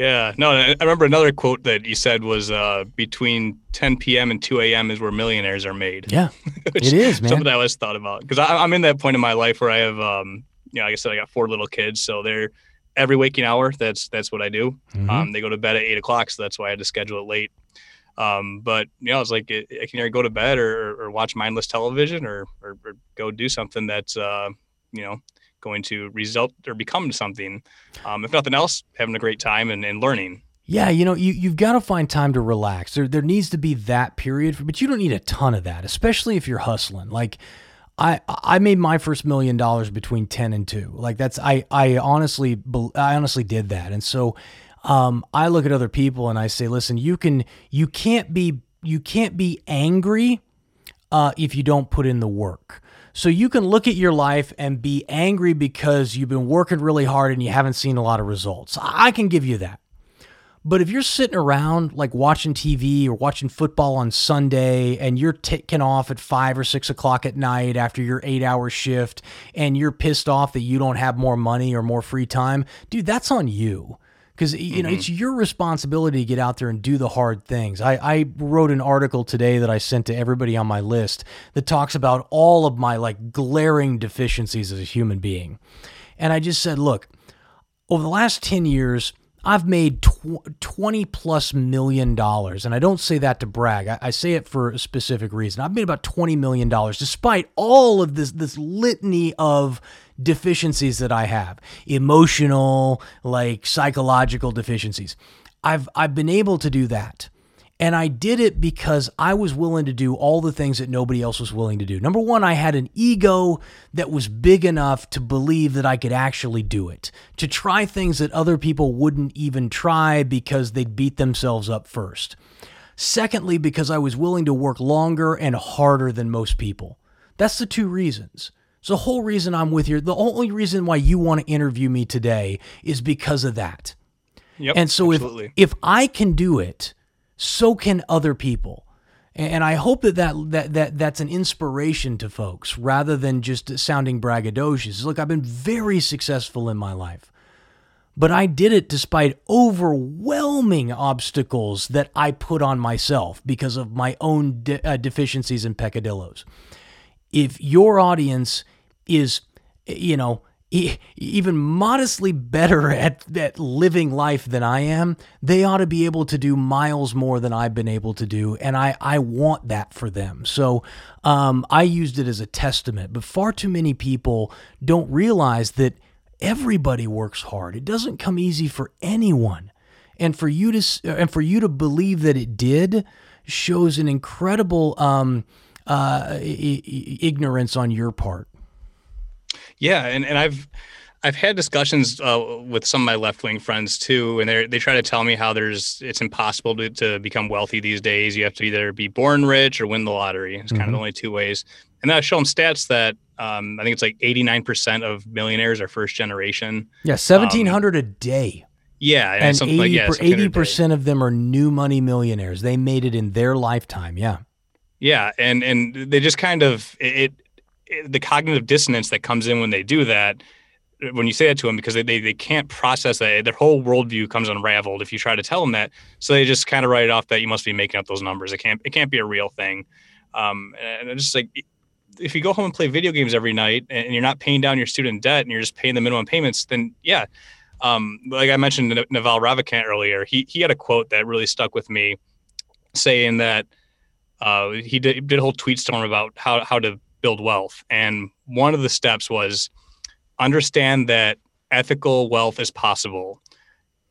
yeah no i remember another quote that you said was uh between 10 p.m and 2 a.m is where millionaires are made Yeah, it is, man. something I always thought about because I'm in that point in my life where I have, um, you know, like I said, I got four little kids, so they're every waking hour. That's that's what I do. Mhm. Um, they go to bed at eight o'clock, so that's why I had to schedule it late. Um, but you know, it's like I can either go to bed or, or watch mindless television or, or or go do something that's uh, you know going to result or become something. Um, if nothing else, having a great time and, and learning. Yeah, you know, you you've got to find time to relax. There there needs to be that period, for, but you don't need a ton of that, especially if you're hustling. Like I I made my first million dollars between 10 and 2. Like that's I I honestly I honestly did that. And so um I look at other people and I say, "Listen, you can you can't be you can't be angry uh, if you don't put in the work. So you can look at your life and be angry because you've been working really hard and you haven't seen a lot of results. I can give you that. But if you're sitting around like watching TV or watching football on Sunday and you're ticking off at five or six o'clock at night after your eight hour shift and you're pissed off that you don't have more money or more free time, dude, that's on you. Because you know mm-hmm. it's your responsibility to get out there and do the hard things. I, I wrote an article today that I sent to everybody on my list that talks about all of my like glaring deficiencies as a human being, and I just said, look, over the last 10 years, I've made tw- 20 plus million dollars. And I don't say that to brag. I, I say it for a specific reason. I've made about 20 million dollars despite all of this, this litany of deficiencies that I have emotional, like psychological deficiencies. I've, I've been able to do that. And I did it because I was willing to do all the things that nobody else was willing to do. Number one, I had an ego that was big enough to believe that I could actually do it, to try things that other people wouldn't even try because they'd beat themselves up first. Secondly, because I was willing to work longer and harder than most people. That's the two reasons. So the whole reason I'm with you, the only reason why you want to interview me today is because of that. Yep. And so absolutely. if if I can do it, so can other people. And I hope that, that that that that's an inspiration to folks rather than just sounding braggadocious. Look, I've been very successful in my life. But I did it despite overwhelming obstacles that I put on myself because of my own de- uh, deficiencies and peccadillos. If your audience is, you know, e- even modestly better at, at living life than I am, they ought to be able to do miles more than I've been able to do. And I, I want that for them. So um, I used it as a testament. But far too many people don't realize that everybody works hard. It doesn't come easy for anyone. And for you to and for you to believe that it did shows an incredible um, uh, i- i- ignorance on your part. Yeah, and, and I've I've had discussions uh, with some of my left wing friends too, and they they try to tell me how there's it's impossible to, to become wealthy these days. You have to either be born rich or win the lottery. It's kind of the only two ways. And then I show them stats that um, I think it's like 89% of millionaires are first generation. Yeah, seventeen hundred a day, Yeah, and, and something like eighty yeah, something a day. percent of them are new money millionaires. They made it in their lifetime. Yeah, Yeah, and and they just kind of it the cognitive dissonance that comes in when they do that when you say that to them because they, they, they can't process that. Their whole worldview comes unraveled if you try to tell them that. So they just kind of write it off that you must be making up those numbers. It can't it can't be a real thing. Um, and it's just like if you go home and play video games every night and you're not paying down your student debt and you're just paying the minimum payments then yeah. Um, like I mentioned Naval Ravikant earlier he he had a quote that really stuck with me saying that uh, he did, did a whole tweet storm about how, how to build wealth. And one of the steps was understand that ethical wealth is possible.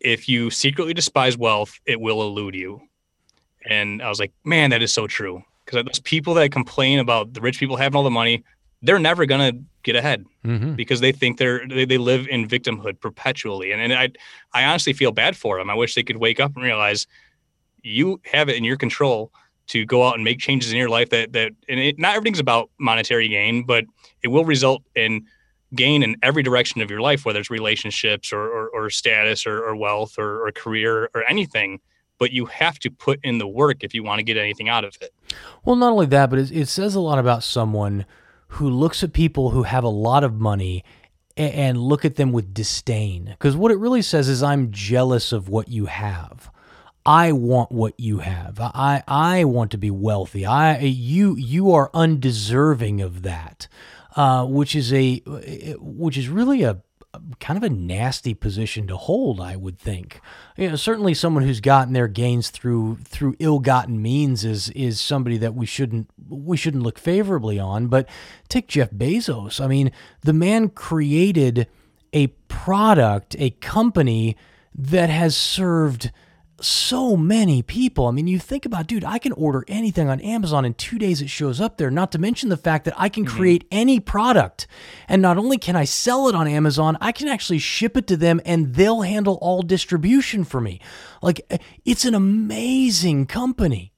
If you secretly despise wealth, it will elude you. And I was like, man, that is so true. Because those people that complain about the rich people having all the money, they're never going to get ahead mm-hmm. because they think they're they, they live in victimhood perpetually and, and i i honestly feel bad for them i wish they could wake up and realize you have it in your control to go out and make changes in your life that that and it, not everything's about monetary gain but it will result in gain in every direction of your life whether it's relationships or or, or status or, or wealth or, or career or anything but you have to put in the work if you want to get anything out of it Well, not only that, but it, it says a lot about someone who looks at people who have a lot of money and, and look at them with disdain. Because what it really says is, I'm jealous of what you have. I want what you have. I I want to be wealthy. I you you are undeserving of that, uh, which is a which is really a kind of a nasty position to hold. I would think. You know, certainly someone who's gotten their gains through through ill-gotten means is is somebody that we shouldn't we shouldn't look favorably on. But take Jeff Bezos. I mean, the man created a product, a company that has served so many people. I mean, you think about, dude, I can order anything on Amazon in two days, it shows up there. Not to mention the fact that I can create any product. And not only can I sell it on Amazon, I can actually ship it to them and they'll handle all distribution for me. Like, it's an amazing company.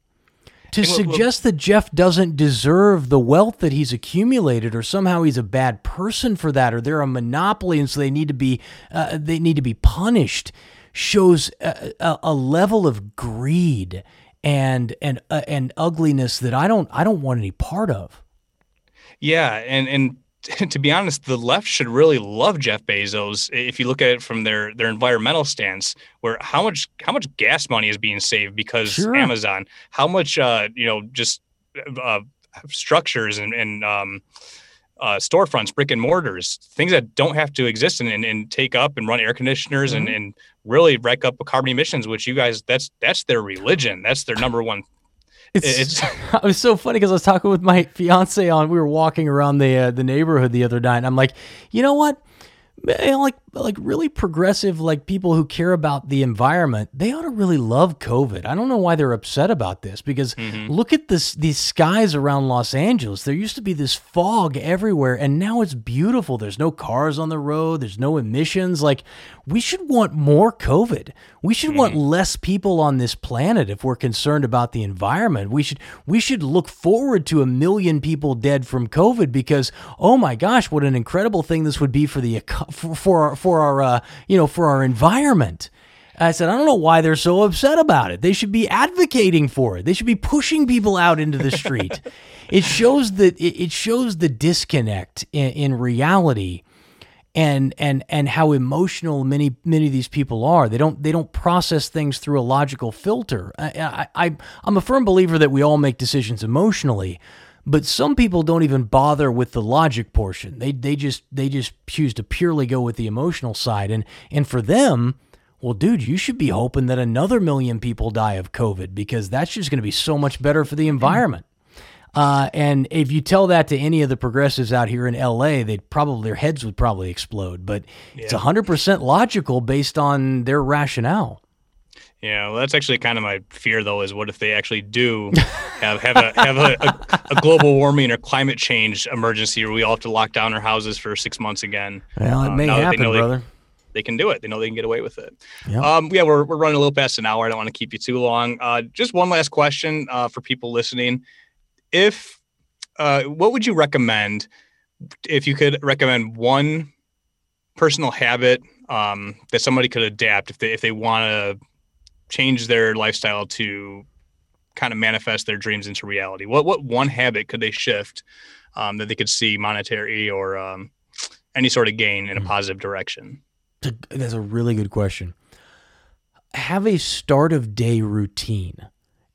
To And what- what- suggest that Jeff doesn't deserve the wealth that he's accumulated, or somehow he's a bad person for that, or they're a monopoly and so they need to be uh, they need to be punished, shows a, a, a level of greed and and uh, and ugliness that I don't I don't want any part of. Yeah, and and to be honest, the left should really love Jeff Bezos if you look at it from their their environmental stance, where how much how much gas money is being saved because Sure. Amazon, how much uh, you know just uh, structures and, and um, uh, storefronts, brick and mortars, things that don't have to exist and, and, and take up and run air conditioners and, and really rack up carbon emissions, which you guys that's that's their religion, that's their number one. It's, It's it was so funny because I was talking with my fiance on. We were walking around the uh, the neighborhood the other night, and I'm like, you know what? Eh, Like like really progressive like people who care about the environment, they ought to really love COVID. I don't know why they're upset about this because mm-hmm. look at this these skies around Los Angeles. There used to be this fog everywhere, and now it's beautiful. There's no cars on the road. There's no emissions. Like we should want more COVID. We should want mm-hmm. less people on this planet if we're concerned about the environment. We should we should look forward to a million people dead from COVID because oh my gosh, what an incredible thing this would be for the for, for our for our uh, you know for our environment. I said, I don't know why they're so upset about it. They should be advocating for it. They should be pushing people out into the street. it shows that it shows the disconnect in, in reality and and and how emotional many many of these people are. They don't they don't process things through a logical filter. I, I, I I'm a firm believer that we all make decisions emotionally, but some people don't even bother with the logic portion. They they just they just choose to purely go with the emotional side, and and for them. Well, dude, you should be hoping that another million people die of COVID because that's just going to be so much better for the environment. Uh, and if you tell that to any of the progressives out here in LA, they'd probably their heads would probably explode. But it's hundred percent logical based on their rationale. Yeah, well, that's actually kind of my fear, though. Is what if they actually do have have a have a, a, a global warming or climate change emergency, where we all have to lock down our houses for six months again? Well, it Uh, may they happen, they- brother. They can do it. They know they can get away with it. Yep. Um, yeah, we're, we're running a little past an hour. I don't want to keep you too long. Uh, just one last question uh, for people listening. If uh, what would you recommend if you could recommend one personal habit um, that somebody could adapt if they if they want to change their lifestyle to kind of manifest their dreams into reality? What what one habit could they shift um, that they could see monetary or um, any sort of gain in a positive direction? That's a really good question. Have a start of day routine.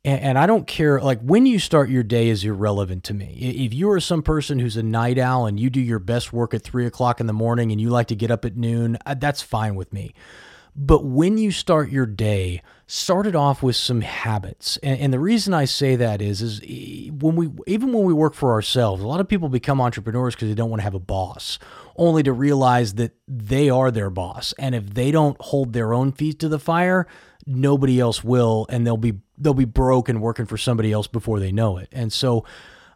And, and I don't care, like when you start your day is irrelevant to me. If you are some person who's a night owl and you do your best work at three o'clock in the morning and you like to get up at noon, uh, that's fine with me. But when you start your day, start it off with some habits. And, and the reason I say that is, is when we, even when we work for ourselves, a lot of people become entrepreneurs because they don't want to have a boss, only to realize that they are their boss. And if they don't hold their own feet to the fire, nobody else will, and they'll be they'll be broke and working for somebody else before they know it. And so,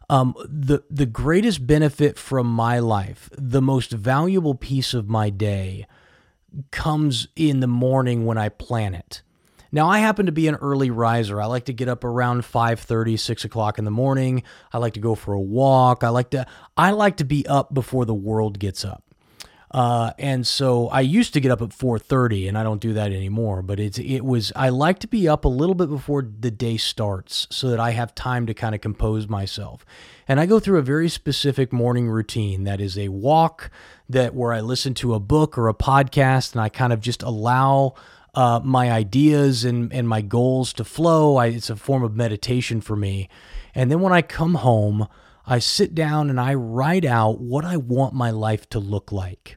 um, the the greatest benefit from my life, the most valuable piece of my day, comes in the morning when I plan it. Now, I happen to be an early riser. I like to get up around 5:30, 6 o'clock in the morning. I like to go for a walk. I like to I like to be up before the world gets up. Uh, and so I used to get up at 4:30, and I don't do that anymore. But it's it was I like to be up a little bit before the day starts, so that I have time to kind of compose myself. And I go through a very specific morning routine that is a walk that where I listen to a book or a podcast, and I kind of just allow uh, my ideas and and my goals to flow. I, it's a form of meditation for me. And then when I come home, I sit down and I write out what I want my life to look like.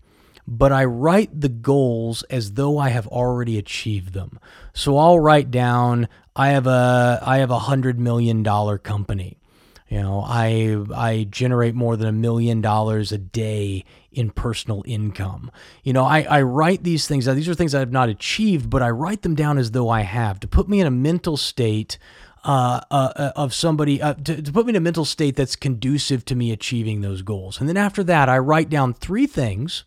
But I write the goals as though I have already achieved them. So I'll write down I have a I have a hundred million dollar company. You know, I I generate more than a million dollars a day in personal income. You know, I, I write these things. These are things I have not achieved, but I write them down as though I have to put me in a mental state uh, uh, of somebody uh, to, to put me in a mental state that's conducive to me achieving those goals. And then after that, I write down three things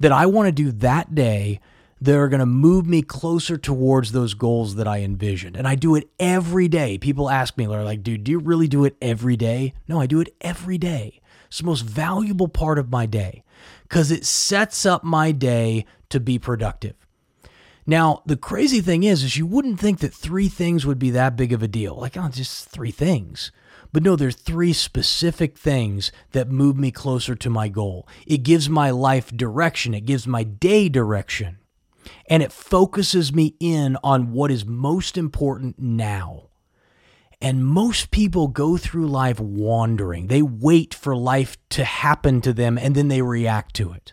that I want to do that day that are going to move me closer towards those goals that I envisioned. And I do it every day. People ask me, they're like, dude, do you really do it every day? No, I do it every day. It's the most valuable part of my day because it sets up my day to be productive. Now, the crazy thing is, is you wouldn't think that three things would be that big of a deal. Like, oh, just three things. But no, there's three specific things that move me closer to my goal. It gives my life direction. It gives my day direction. And it focuses me in on what is most important now. And most people go through life wandering. They wait for life to happen to them and then they react to it.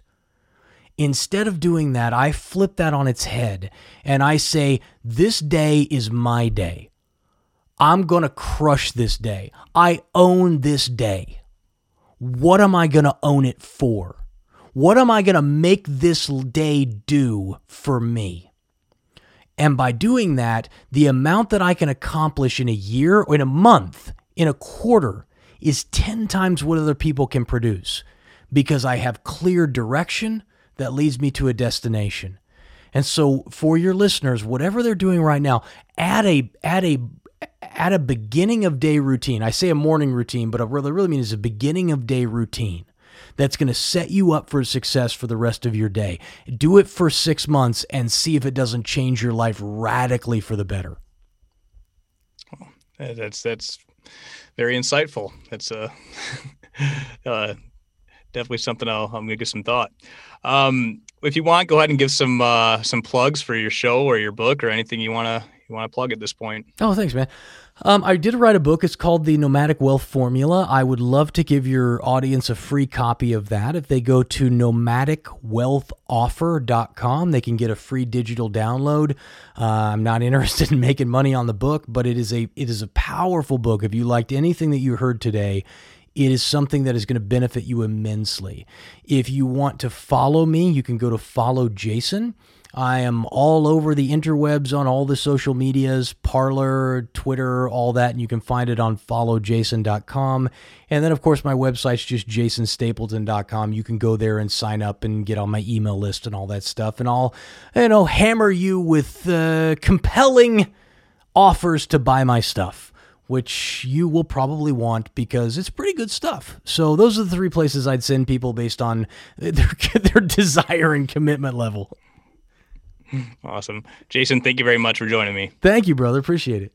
Instead of doing that, I flip that on its head and I say, This day is my day. I'm going to crush this day. I own this day. What am I going to own it for? What am I going to make this day do for me? And by doing that, the amount that I can accomplish in a year or in a month, in a quarter, is 10 times what other people can produce because I have clear direction that leads me to a destination. And so for your listeners, whatever they're doing right now, add a add a add a beginning of day routine. I say a morning routine, but what I really mean is a beginning of day routine that's going to set you up for success for the rest of your day. Do it for six months and see if it doesn't change your life radically for the better. That's that's very insightful. That's uh, uh definitely something I'll, I'm gonna give some thought. Um, if you want, go ahead and give some uh, some plugs for your show or your book or anything you wanna you wanna plug at this point. Oh, thanks, man. Um, I did write a book. It's called The Nomadic Wealth Formula. I would love to give your audience a free copy of that. If they go to nomadicwealthoffer.com, they can get a free digital download. Uh, I'm not interested in making money on the book, but it is a it is a powerful book. If you liked anything that you heard today, it is something that is going to benefit you immensely. If you want to follow me, you can go to follow Jason. I am all over the interwebs on all the social medias, Parler, Twitter, all that, and you can find it on followjason.com. And then, of course, my website's just jasonstapleton.com. You can go there and sign up and get on my email list and all that stuff. And I'll, you know, hammer you with uh, compelling offers to buy my stuff which you will probably want because it's pretty good stuff. So those are the three places I'd send people based on their their desire and commitment level. Awesome. Jason, thank you very much for joining me. Thank you, brother. Appreciate it.